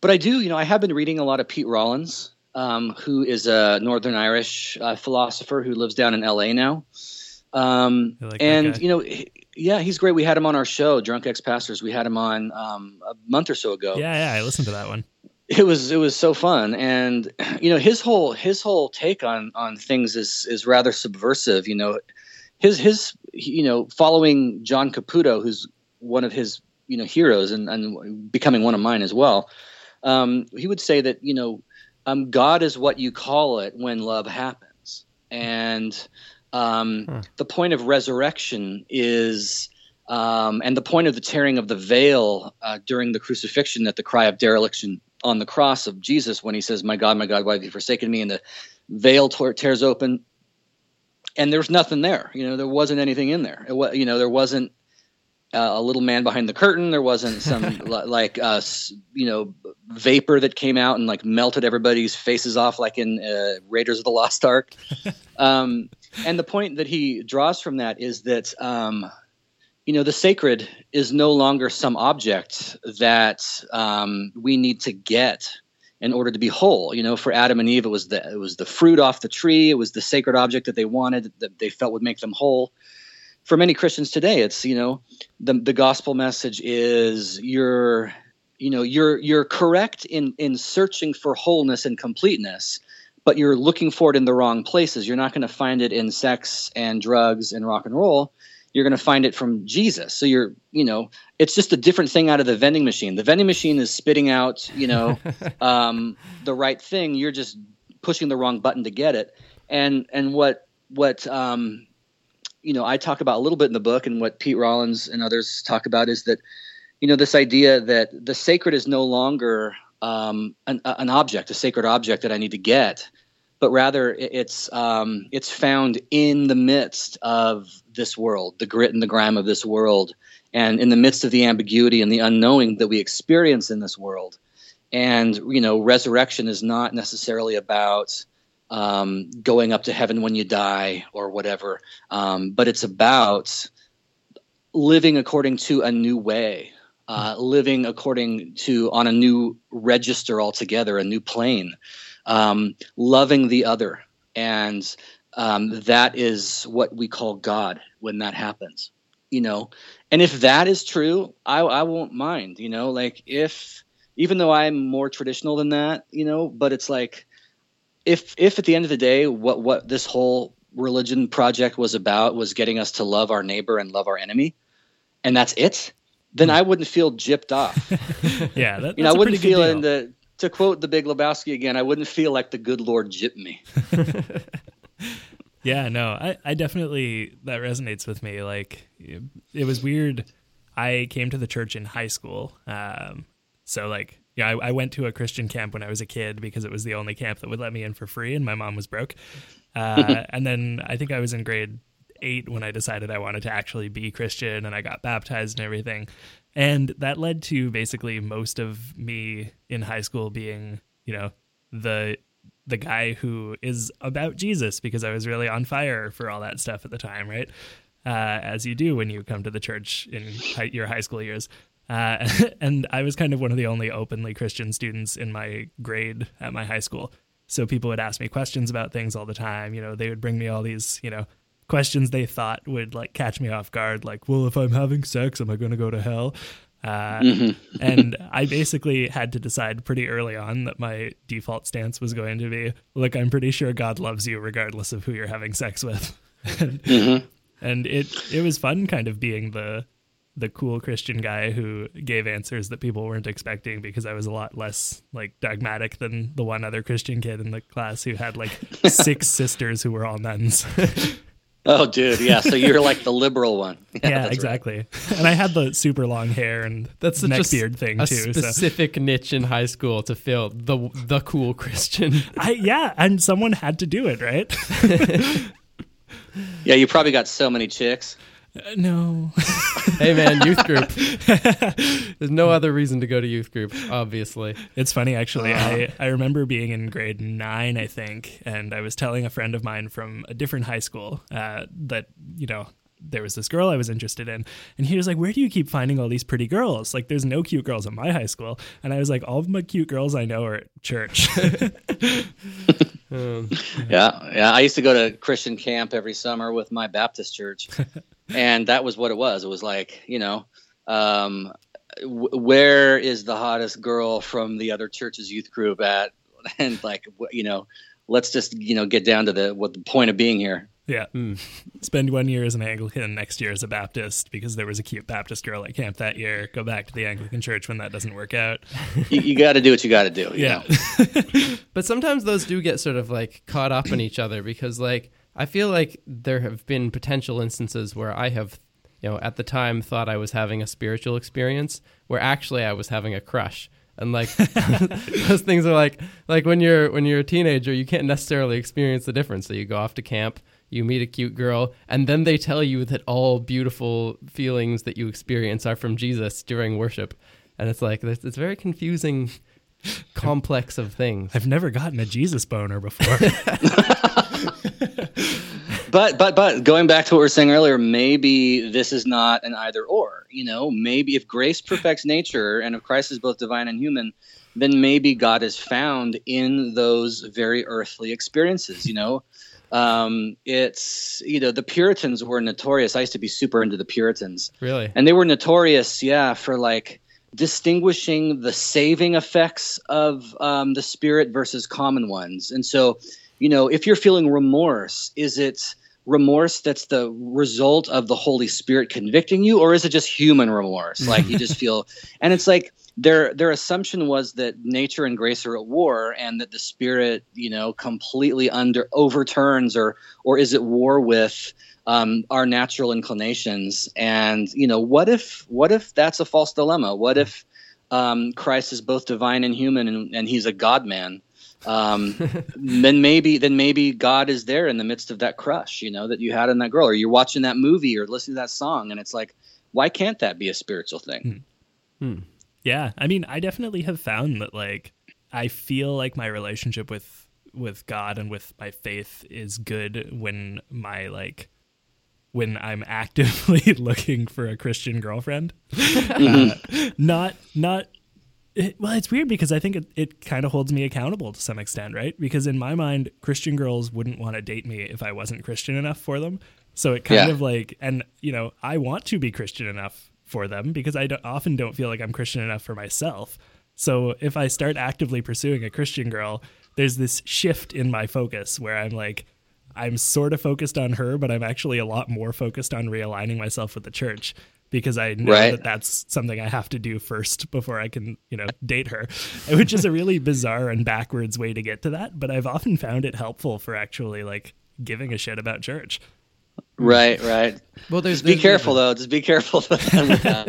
but I do, you know, I have been reading a lot of Pete Rollins, um, who is a Northern Irish uh, philosopher who lives down in LA now. Um, like and you know, he- yeah, he's great. We had him on our show, Drunk Ex Pastors. We had him on um, a month or so ago Yeah, yeah. I listened to that one. it was it was so fun and you know his whole his whole take on on things is is rather subversive you know his his you know following John Caputo who's one of his you know heroes and and becoming one of mine as well um, he would say that you know um, God is what you call it when love happens and um, Huh. the point of resurrection is um, and the point of the tearing of the veil uh, during the crucifixion at the cry of dereliction on the cross of Jesus when he says, "My God, my God, why have you forsaken me?" and the veil tears open, and there's nothing there. You know, there wasn't anything in there. It was, you know, there wasn't uh, a little man behind the curtain. There wasn't some li- like uh, you know vapor that came out and like melted everybody's faces off, like in uh, Raiders of the Lost Ark. um, and the point that he draws from that is that um, you know the sacred is no longer some object that um, we need to get in order to be whole. You know, for Adam and Eve, it was the it was the fruit off the tree. It was the sacred object that they wanted that they felt would make them whole. For many Christians today, it's you know the the gospel message is you're you know you're you're correct in in searching for wholeness and completeness but you're looking for it in the wrong places. You're not going to find it in sex and drugs and rock and roll. You're going to find it from jesus. So you're you know it's just a different thing out of the vending machine. The vending machine is spitting out you know um, the right thing. You're just pushing the wrong button to get it. And and what what um, you know I talk about a little bit in the book and what Pete Rollins and others talk about is that you know this idea that the sacred is no longer um, an, an object a sacred object that I need to get but rather it's um, it's found in the midst of this world, the grit and the grime of this world, and in the midst of the ambiguity and the unknowing that we experience in this world. And you know, resurrection is not necessarily about um, going up to heaven when you die or whatever, um, but it's about living according to a new way, uh, living according to on a new register altogether, a new plane, um, loving the other, and um, that is what we call God when that happens. You know, and if that is true, I, I won't mind. You know, like if even though I'm more traditional than that, you know, but it's like if if at the end of the day what what this whole religion project was about was getting us to love our neighbor and love our enemy, and that's it, then I wouldn't feel gypped off. yeah, that, you know, I wouldn't feel in the to quote the Big Lebowski again, I wouldn't feel like the good Lord gypped me. yeah, no, I, I definitely that resonates with me. Like it, it was weird. I came to the church in high school, um, so like yeah, I, I, went to a Christian camp when I was a kid because it was the only camp that would let me in for free, and my mom was broke. Uh, and then I think I was in grade eight when I decided I wanted to actually be Christian, and I got baptized and everything. And that led to basically most of me in high school being, you know, the the guy who is about Jesus because I was really on fire for all that stuff at the time, right? Uh, as you do when you come to the church in high, your high school years. Uh, and I was kind of one of the only openly Christian students in my grade at my high school. So people would ask me questions about things all the time. You know, they would bring me all these, you know, questions they thought would like catch me off guard, like, well, if I'm having sex, am I going to go to hell? Uh, mm-hmm. and I basically had to decide pretty early on that my default stance was going to be, look, I'm pretty sure God loves you regardless of who you're having sex with. and, mm-hmm. and it it was fun, kind of being the the cool Christian guy who gave answers that people weren't expecting because I was a lot less like dogmatic than the one other Christian kid in the class who had like six sisters who were all nuns. oh, dude, yeah. So you're like the liberal one. Yeah, yeah exactly. Right. And I had the super long hair and that's the neck beard thing a too. Specific so. niche in high school to fill the the cool Christian. I yeah, and someone had to do it, right? yeah, you probably got so many chicks. Uh, no. hey man, youth group. There's no other reason to go to youth group, obviously. It's funny actually. Uh-huh. I I remember being in grade 9, I think, and I was telling a friend of mine from a different high school uh, that, you know, there was this girl I was interested in. And he was like, Where do you keep finding all these pretty girls? Like, there's no cute girls at my high school. And I was like, All of my cute girls I know are at church. um, yeah. Yeah. I used to go to Christian camp every summer with my Baptist church. And that was what it was. It was like, you know, um, w- where is the hottest girl from the other church's youth group at? And like, you know, let's just, you know, get down to the, what the point of being here. Yeah. Mm. Spend one year as an Anglican, next year as a Baptist, because there was a cute Baptist girl at camp that year. Go back to the Anglican church when that doesn't work out. you, you got to do what you got to do. yeah. but sometimes those do get sort of like caught up in each other because, like, I feel like there have been potential instances where I have, you know, at the time thought I was having a spiritual experience where actually I was having a crush and like those things are like like when you're when you're a teenager you can't necessarily experience the difference so you go off to camp you meet a cute girl, and then they tell you that all beautiful feelings that you experience are from Jesus during worship. And it's like, it's, it's very confusing complex of things. I've never gotten a Jesus boner before. but but but going back to what we were saying earlier, maybe this is not an either or. You know, maybe if grace perfects nature and if Christ is both divine and human, then maybe God is found in those very earthly experiences. You know, um, it's you know the Puritans were notorious. I used to be super into the Puritans, really, and they were notorious, yeah, for like distinguishing the saving effects of um, the Spirit versus common ones. And so, you know, if you're feeling remorse, is it remorse that's the result of the Holy Spirit convicting you, or is it just human remorse? Like you just feel, and it's like their their assumption was that nature and grace are at war and that the spirit you know completely under overturns or or is at war with um, our natural inclinations. And you know what if what if that's a false dilemma? What if um, christ is both divine and human and, and he's a god man um, then maybe then maybe God is there in the midst of that crush, you know, that you had in that girl, or you're watching that movie or listening to that song, and it's like, why can't that be a spiritual thing? Hmm. Yeah, I mean, I definitely have found that like I feel like my relationship with with God and with my faith is good when my like when I'm actively looking for a Christian girlfriend. uh, not not it, well, it's weird because I think it, it kind of holds me accountable to some extent, right? Because in my mind, Christian girls wouldn't want to date me if I wasn't Christian enough for them. So it kind Yeah. of like, and you know, I want to be Christian enough for them because I don't, often don't feel like I'm Christian enough for myself. So if I start actively pursuing a Christian girl, there's this shift in my focus where I'm like, I'm sort of focused on her, but I'm actually a lot more focused on realigning myself with the church because I know Right. that that's something I have to do first before I can, you know, date her, which is a really bizarre and backwards way to get to that. But I've often found it helpful for actually like giving a shit about church. Right, right. Well, there's Just be there's a careful a- though. Just be careful.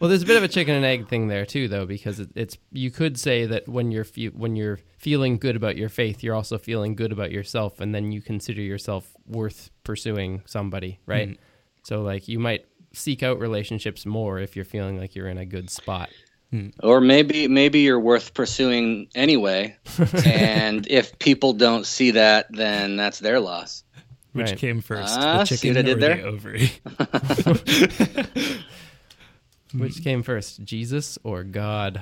Well, there's a bit of a chicken and egg thing there too, though, because it, it's you could say that when you're fe- when you're feeling good about your faith, you're also feeling good about yourself, and then you consider yourself worth pursuing somebody, right? Mhm. So, like, you might seek out relationships more if you're feeling like you're in a good spot. or maybe maybe you're worth pursuing anyway. and if people don't see that, then that's their loss. Which Right. came first, Ah, the see chicken what I did or there? the ovary? Which came first, Jesus or God?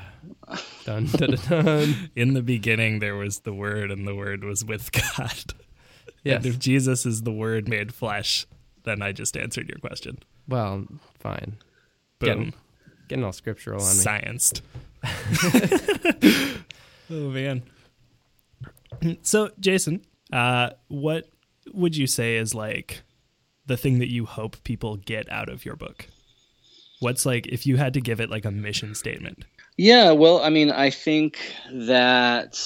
Dun, dun, dun, dun. In the beginning, there was the Word, and the Word was with God. Yes. And if Jesus is the Word made flesh, then I just answered your question. Well, fine. Boom. Getting, getting all scriptural on me. Scienced. oh man. So, Jason, uh, what would you say is like the thing that you hope people get out of your book? What's like if you had to give it like a mission statement? Yeah, well, I mean, I think that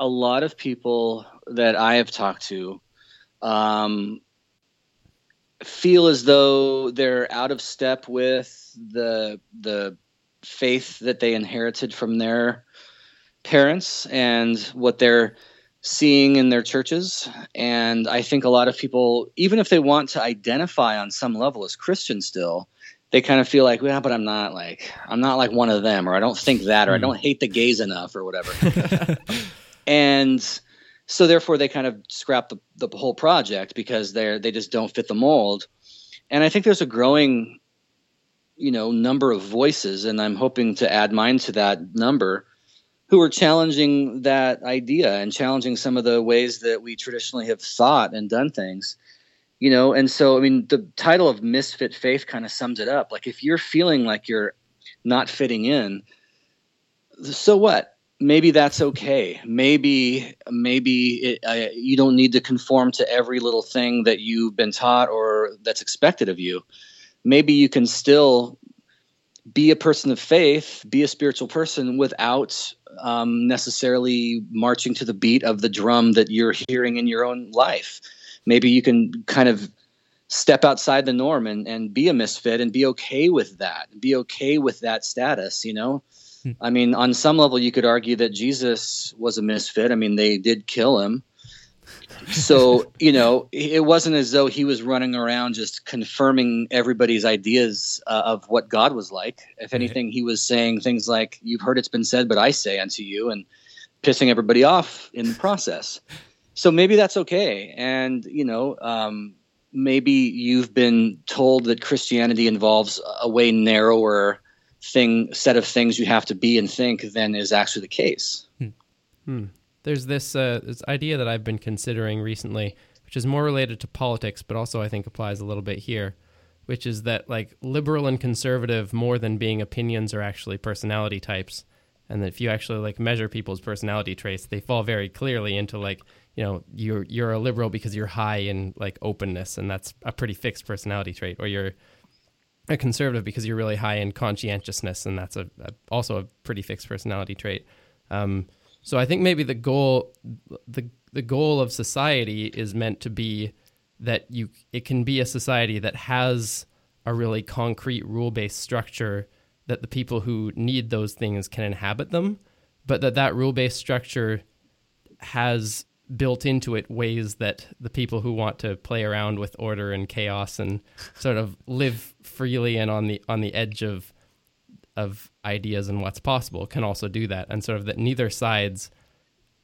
a lot of people that I have talked to um, feel as though they're out of step with the the faith that they inherited from their parents and what they're seeing in their churches. And I think a lot of people, even if they want to identify on some level as Christian still, they kind of feel like, yeah but I'm not like I'm not like one of them, or I don't think that, or I hmm. don't hate the gays enough, or whatever. and so therefore they kind of scrap the, the whole project because they're they just don't fit the mold. And I think there's a growing, you know, number of voices, and I'm hoping to add mine to that number, who are challenging that idea and challenging some of the ways that we traditionally have thought and done things you know? And so i mean the title of misfit faith kind of sums it up. Like if you're feeling like you're not fitting in so what maybe that's okay. Maybe maybe it, uh, you don't need to conform to every little thing that you've been taught or that's expected of you. Maybe you can still be a person of faith be a spiritual person without um, necessarily marching to the beat of the drum that you're hearing in your own life. Maybe you can kind of step outside the norm and, and be a misfit and be okay with that be okay with that status you know. I mean on some level you could argue that jesus was a misfit. I mean they did kill him. So you know it wasn't as though he was running around just confirming everybody's ideas uh, of what god was like. If anything he was saying things like you've heard it's been said but i say unto you and pissing everybody off in the process. So maybe that's okay. And you know um, maybe you've been told that christianity involves a way narrower thing set of things you have to be and think than is actually the case. There's this uh, this idea that I've been considering recently, which is more related to politics, but also I think applies a little bit here, which is that like liberal and conservative, more than being opinions, are actually personality types, and that if you actually like measure people's personality traits, they fall very clearly into like you know you're you're a liberal because you're high in like openness, and that's a pretty fixed personality trait, or you're a conservative because you're really high in conscientiousness, and that's a, a also a pretty fixed personality trait. Um, so I think maybe the goal the the goal of society is meant to be that you it can be a society that has a really concrete rule based structure that the people who need those things can inhabit them, but that that rule based structure has built into it ways that the people who want to play around with order and chaos and sort of live freely and on the on the edge of of ideas and what's possible can also do that. And sort of that neither sides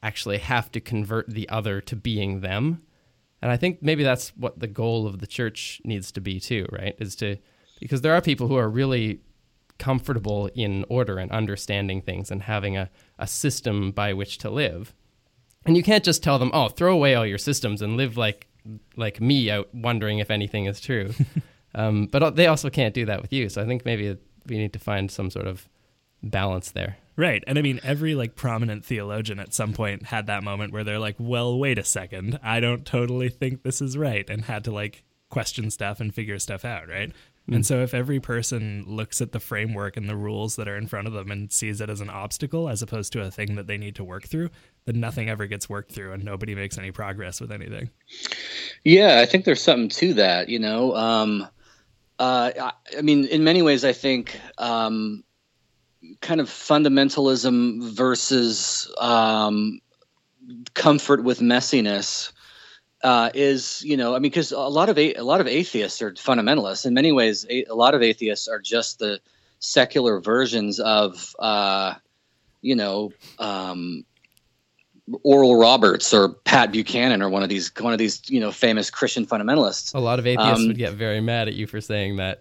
actually have to convert the other to being them. And i think maybe that's what the goal of the church needs to be too right? Is to because there are people who are really comfortable in order and understanding things and having a, a system by which to live and you can't just tell them, "Oh, throw away all your systems and live like like me out wondering if anything is true." um, but they also can't do that with you. So I think maybe we need to find some sort of balance there. Right. And I mean, every like prominent theologian at some point had that moment where they're like, well, wait a second. I don't totally think this is right. And had to like question stuff and figure stuff out. Right. Mm. And so if every person looks at the framework and the rules that are in front of them and sees it as an obstacle as opposed to a thing that they need to work through, then nothing ever gets worked through and nobody makes any progress with anything. Yeah, I think there's something to that, you know. Um, uh, I, I, mean, in many ways, I think um, kind of fundamentalism versus um, comfort with messiness uh, is you know I mean because a lot of a, a lot of atheists are fundamentalists in many ways a, a, lot of atheists are just the secular versions of uh, you know um, Oral Roberts or Pat Buchanan or one of these one of these you know famous Christian fundamentalists. A lot of atheists um, would get very mad at you for saying that.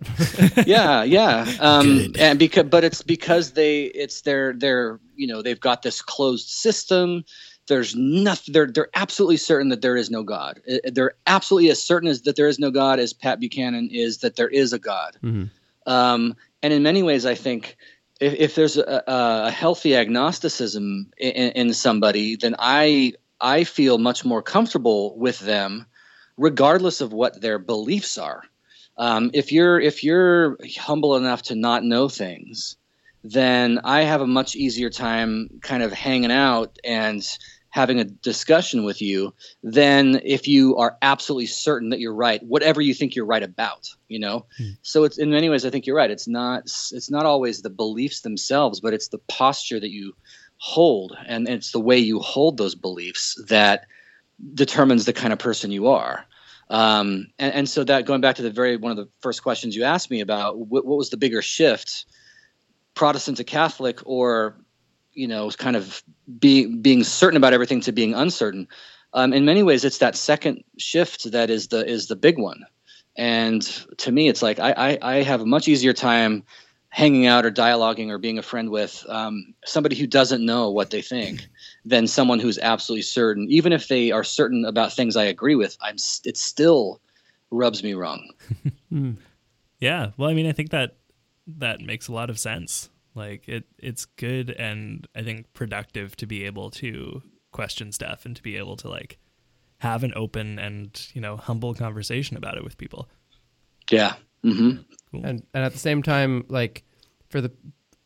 yeah, yeah, um, and because but it's because they it's their their you know they've got this closed system there's nothing they're they're absolutely certain that there is no god. They're absolutely as certain as that there is no god as pat buchanan is that there is a god. Mm-hmm. um, and in many ways i think if, if there's a, a, healthy agnosticism in, in somebody then i i feel much more comfortable with them regardless of what their beliefs are. Um, if you're if you're humble enough to not know things then I have a much easier time kind of hanging out and having a discussion with you than if you are absolutely certain that you're right whatever you think you're right about you know? Mm. so it's in many ways i think you're right. It's not it's not always the beliefs themselves but it's the posture that you hold and it's the way you hold those beliefs that determines the kind of person you are. Um, and, and, so that going back to the very one of the first questions you asked me about what, what was the bigger shift protestant to catholic or you know kind of being being certain about everything to being uncertain. Um, in many ways it's that second shift that is the is the big one. And to me it's like i i, I have a much easier time hanging out or dialoguing or being a friend with um, somebody who doesn't know what they think than someone who's absolutely certain. Even if they are certain about things i agree with i'm it still rubs me wrong. Yeah. Well i mean i think that that makes a lot of sense like it it's good and I think productive to be able to question stuff and to be able to like have an open and, you know, humble conversation about it with people. Yeah. Mm-hmm. Cool. And and at the same time, like for the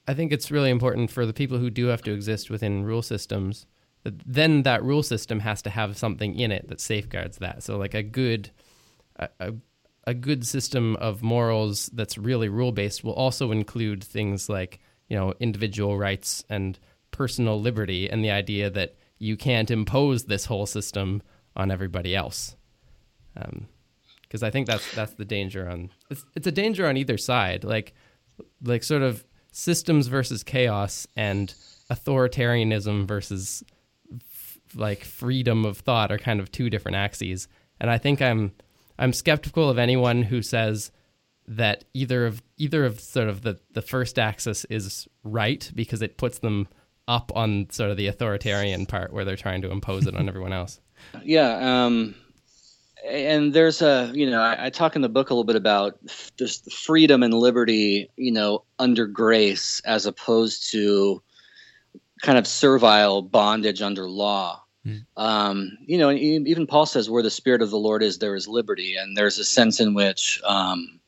I think it's really important for the people who do have to exist within rule systems that then that rule system has to have something in it that safeguards that. So like a good a, a, a good system of morals that's really rule based will also include things like you know individual rights and personal liberty and the idea that you can't impose this whole system on everybody else. Because um, I think that's that's the danger on it's, it's a danger on either side like like sort of systems versus chaos and authoritarianism versus f- like freedom of thought are kind of two different axes. And I think I'm I'm skeptical of anyone who says that either of either of sort of the the first axis is right because it puts them up on sort of the authoritarian part where they're trying to impose it on everyone else. Yeah, um, and there's a you know I, I, talk in the book a little bit about this freedom and liberty, you know, under grace as opposed to kind of servile bondage under law. Hmm. Um, you know, even Paul says, "Where the Spirit of the Lord is, there is liberty," and there's a sense in which um,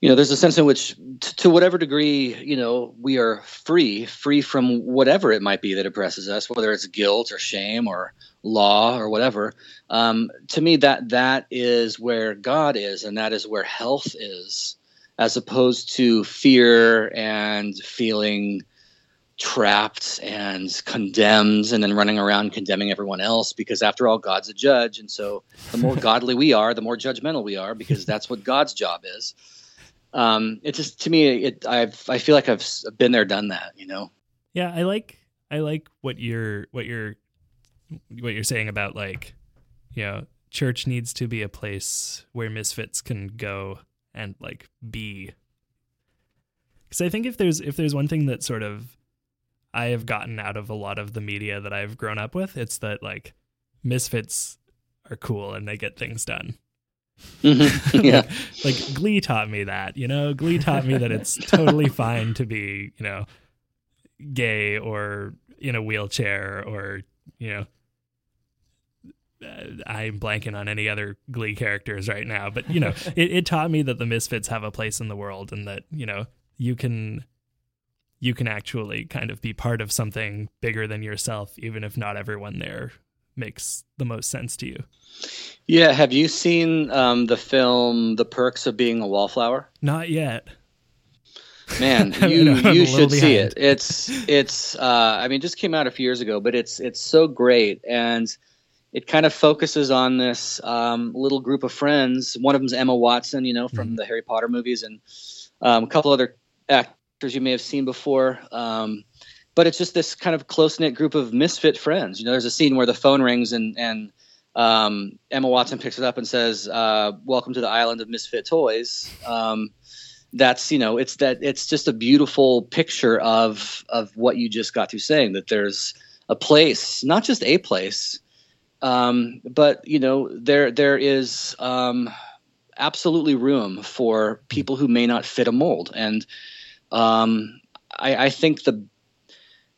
you know there's a sense in which t- to whatever degree you know we are free free from whatever it might be that oppresses us whether it's guilt or shame or law or whatever um, to me that that is where god is and that is where health is as opposed to fear and feeling trapped and condemned and then running around condemning everyone else because after all god's a judge. And so the more godly we are the more judgmental we are because that's what god's job is um, it just to me it I've I feel like I've been there done that you know yeah I like I like what you're what you're what you're saying about like you know church needs to be a place where misfits can go and like be because I think if there's if there's one thing that sort of I have gotten out of a lot of the media that I've grown up with, it's that like misfits are cool and they get things done. Mm-hmm. Yeah. like, like Glee taught me that, you know, Glee taught me that it's totally fine to be, you know, gay or in a wheelchair or, you know, uh, I'm blanking on any other Glee characters right now, but you know, it, it taught me that the misfits have a place in the world and that, you know, you can you can actually kind of be part of something bigger than yourself, even if not everyone there makes the most sense to you. Yeah. Have you seen um, the film The Perks of Being a Wallflower? Not yet. Man, you you should see it. It's it's uh, I mean, just came out a few years ago, but it's it's so great and it kind of focuses on this um, little group of friends. One of them's Emma Watson, you know, from mm-hmm. the Harry Potter movies, and um, a couple other actors you may have seen before. Um, but it's just this kind of close knit group of misfit friends. You know, there's a scene where the phone rings and and um, Emma Watson picks it up and says, uh, "Welcome to the island of misfit toys." Um, that's you know, it's that it's just a beautiful picture of of what you just got through saying that there's a place, not just a place, um, but you know, there there is um, absolutely room for people who may not fit a mold and um, I, I think the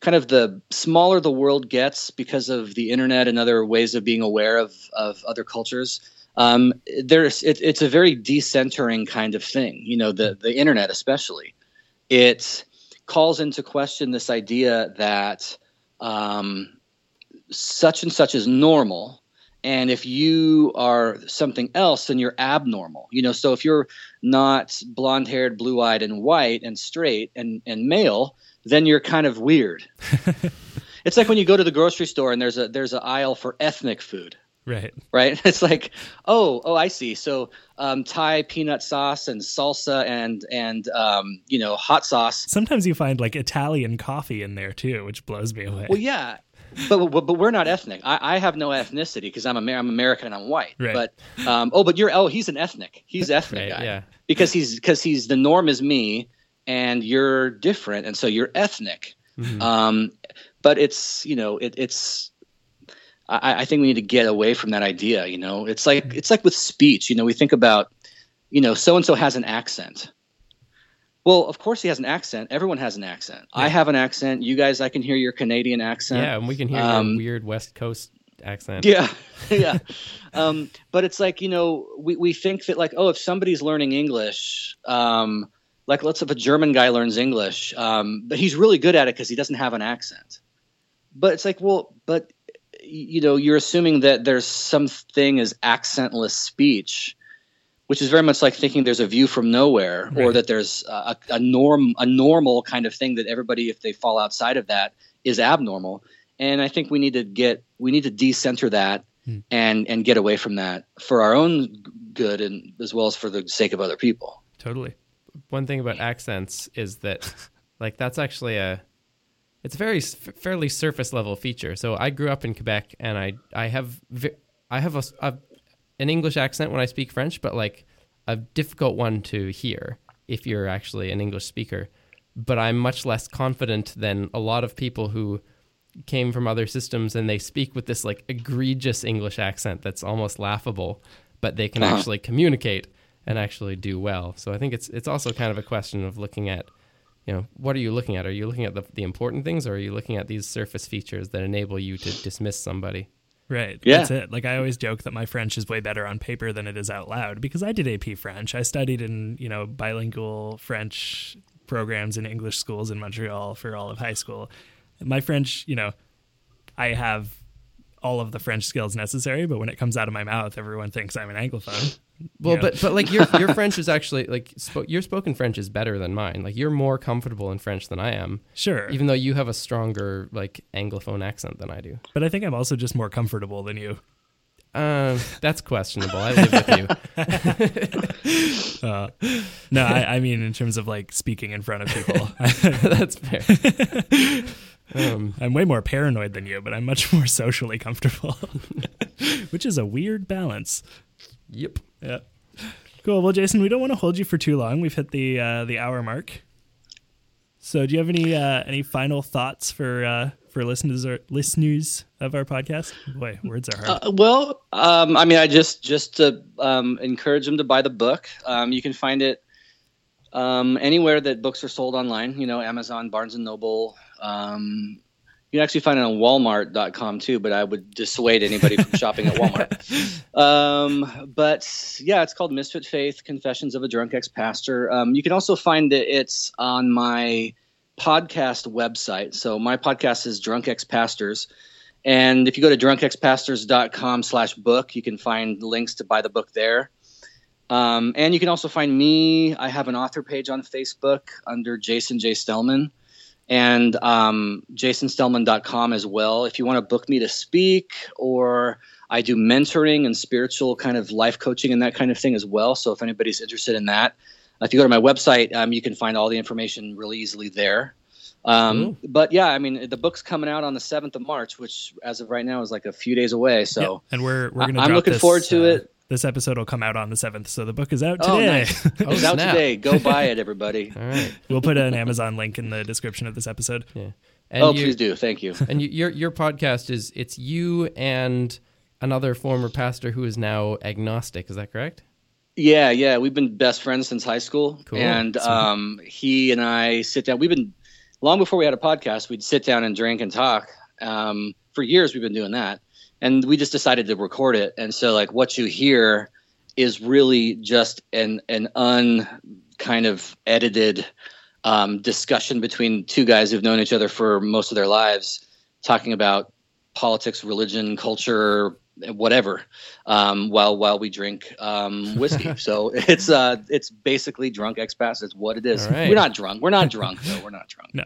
kind of the smaller the world gets because of the internet and other ways of being aware of, of other cultures, um, there's it, it's a very decentering kind of thing. You know, the the internet especially, it calls into question this idea that um, such and such is normal and if you are something else then you're abnormal you know so if you're not blonde haired blue eyed and white and straight and and male then you're kind of weird it's like when you go to the grocery store and there's a there's an aisle for ethnic food right right it's like oh oh i see so um, thai peanut sauce and salsa and and um, you know hot sauce sometimes you find like italian coffee in there too which blows me away well yeah but, but, but we're not ethnic. I, I have no ethnicity because I'm Amer- I'm American and I'm white. Right. But um, oh, but you're oh he's an ethnic. He's ethnic right, guy. Yeah. Because he's because he's the norm is me, and you're different, and so you're ethnic. Mm-hmm. Um, but it's you know it, it's I, I think we need to get away from that idea. You know, it's like it's like with speech. You know, we think about you know so and so has an accent well, of course he has an accent. Everyone has an accent. Yeah. I have an accent. You guys, I can hear your Canadian accent. Yeah, and we can hear um, your weird West Coast accent. Yeah, yeah. um, but it's like you know, we we think that like, oh, if somebody's learning English, um, like let's if a German guy learns English, um, but he's really good at it because he doesn't have an accent. But it's like, well, but you know, you're assuming that there's something as accentless speech which is very much like thinking there's a view from nowhere right. or that there's a, a, norm a normal kind of thing that everybody if they fall outside of that is abnormal and i think we need to get we need to decenter that hmm. and and get away from that for our own good and as well as for the sake of other people totally one thing about accents is that like that's actually a it's a very fairly surface level feature so i grew up in quebec and i i have i have a, a an English accent when I speak French, but like a difficult one to hear if you're actually an English speaker. But I'm much less confident than a lot of people who came from other systems and they speak with this like egregious English accent that's almost laughable, but they can uh-huh. actually communicate and actually do well. So I think it's it's also kind of a question of looking at, you know, what are you looking at? Are you looking at the, the important things or are you looking at these surface features that enable you to dismiss somebody? Right. Yeah. That's it. Like I always joke that my French is way better on paper than it is out loud because I did AP French. I studied in, you know, bilingual French programs in English schools in Montreal for all of high school. My French, you know, I have all of the French skills necessary, but when it comes out of my mouth, everyone thinks I'm an Anglophone. Well, Yeah. but but like your your French is actually like spo- your spoken French is better than mine. Like you're more comfortable in French than I am, Sure. even though you have a stronger like Anglophone accent than I do. but I think I'm also just more comfortable than you. Um, that's questionable. I live with you. Uh, no, I, I mean in terms of like speaking in front of people. that's fair. Um, I'm way more paranoid than you, but I'm much more socially comfortable, which is a weird balance. yep. Yeah. Cool. Well, Jason, we don't want to hold you for too long. We've hit the uh, the hour mark. So, do you have any uh, any final thoughts for uh, for listeners or listeners of our podcast? Boy, words are hard. Uh, well, um, I mean, I just just to um, encourage them to buy the book. Um, you can find it um, anywhere that books are sold online. You know, Amazon, Barnes and Noble. Um, you can actually find it on Walmart.com too, but I would dissuade anybody from shopping at Walmart. Um, but yeah, it's called Misfit Faith: Confessions of a Drunk Ex-Pastor. Um, you can also find it. It's on my podcast website. So my podcast is Drunk Ex-Pastors. And if you go to drunkexpastors.com slash book, you can find links to buy the book there. Um, and you can also find me. I have an author page on Facebook under Jason J. Stellman and um, jasonstellman.com as well. If you want to book me to speak, or I do mentoring and spiritual kind of life coaching and that kind of thing as well. So if anybody's interested in that, if you go to my website, um, you can find all the information really easily there. Um, but yeah, I mean, the book's coming out on the 7th of March, which as of right now is like a few days away. So Yeah, and we're we're I- gonna. I'm looking this, forward to uh, it. This episode will come out on the seventh, so the book is out Oh, today. nice. Oh, it's out snap. today. Go buy it, everybody. All right. we'll put an Amazon link in the description of this episode. Yeah. And oh, you, please do. Thank you. And you, your your podcast is it's you and another former pastor who is now agnostic. Is that correct? Yeah, yeah, we've been best friends since high school, Cool. and um, he and I sit down. We've been long before we had a podcast. We'd sit down and drink and talk. Um, for years, we've been doing that, and we just decided to record it. And so, like, what you hear is really just an an un kind of edited um, discussion between two guys who've known each other for most of their lives, talking about politics, religion, culture, whatever, um, while while we drink um, whiskey. so it's uh, it's basically drunk expats. It's what it is. Right. We're not drunk. We're not drunk though. We're not drunk. No.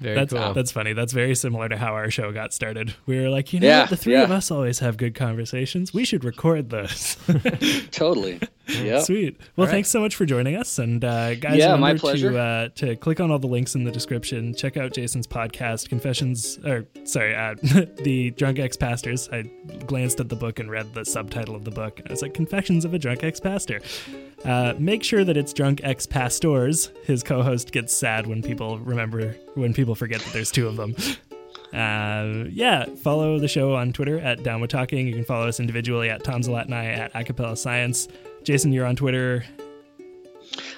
Very That's cool. that's funny. That's very similar to how our show got started. We were like, you know, Yeah, the three yeah. of us always have good conversations. We should record those. Totally. Yeah. Sweet. Well, right. thanks so much for joining us, and uh, guys, Yeah, remember to uh, to click on all the links in the description. Check out Jason's podcast, Confessions, or sorry, uh, the Drunk Ex Pastors. I glanced at the book and read the subtitle of the book. and I was like, Confessions of a Drunk Ex Pastor. Uh, make sure that it's Drunk Ex Pastors. His co-host gets sad when people remember when people forget that there's two of them. Uh, yeah, follow the show on Twitter at Down with Talking. You can follow us individually at Tom Zalat and I at Acapella Science. Jason, you're on Twitter.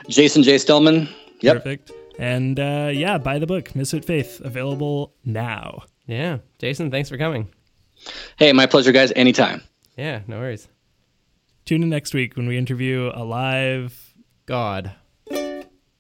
Jason J. Stellman. Yep. Perfect. And uh, yeah, buy the book, Misfit Faith, available now. yeah. Jason, thanks for coming. Hey, my pleasure, guys. Anytime. Yeah. No worries. Tune in next week when we interview a live God.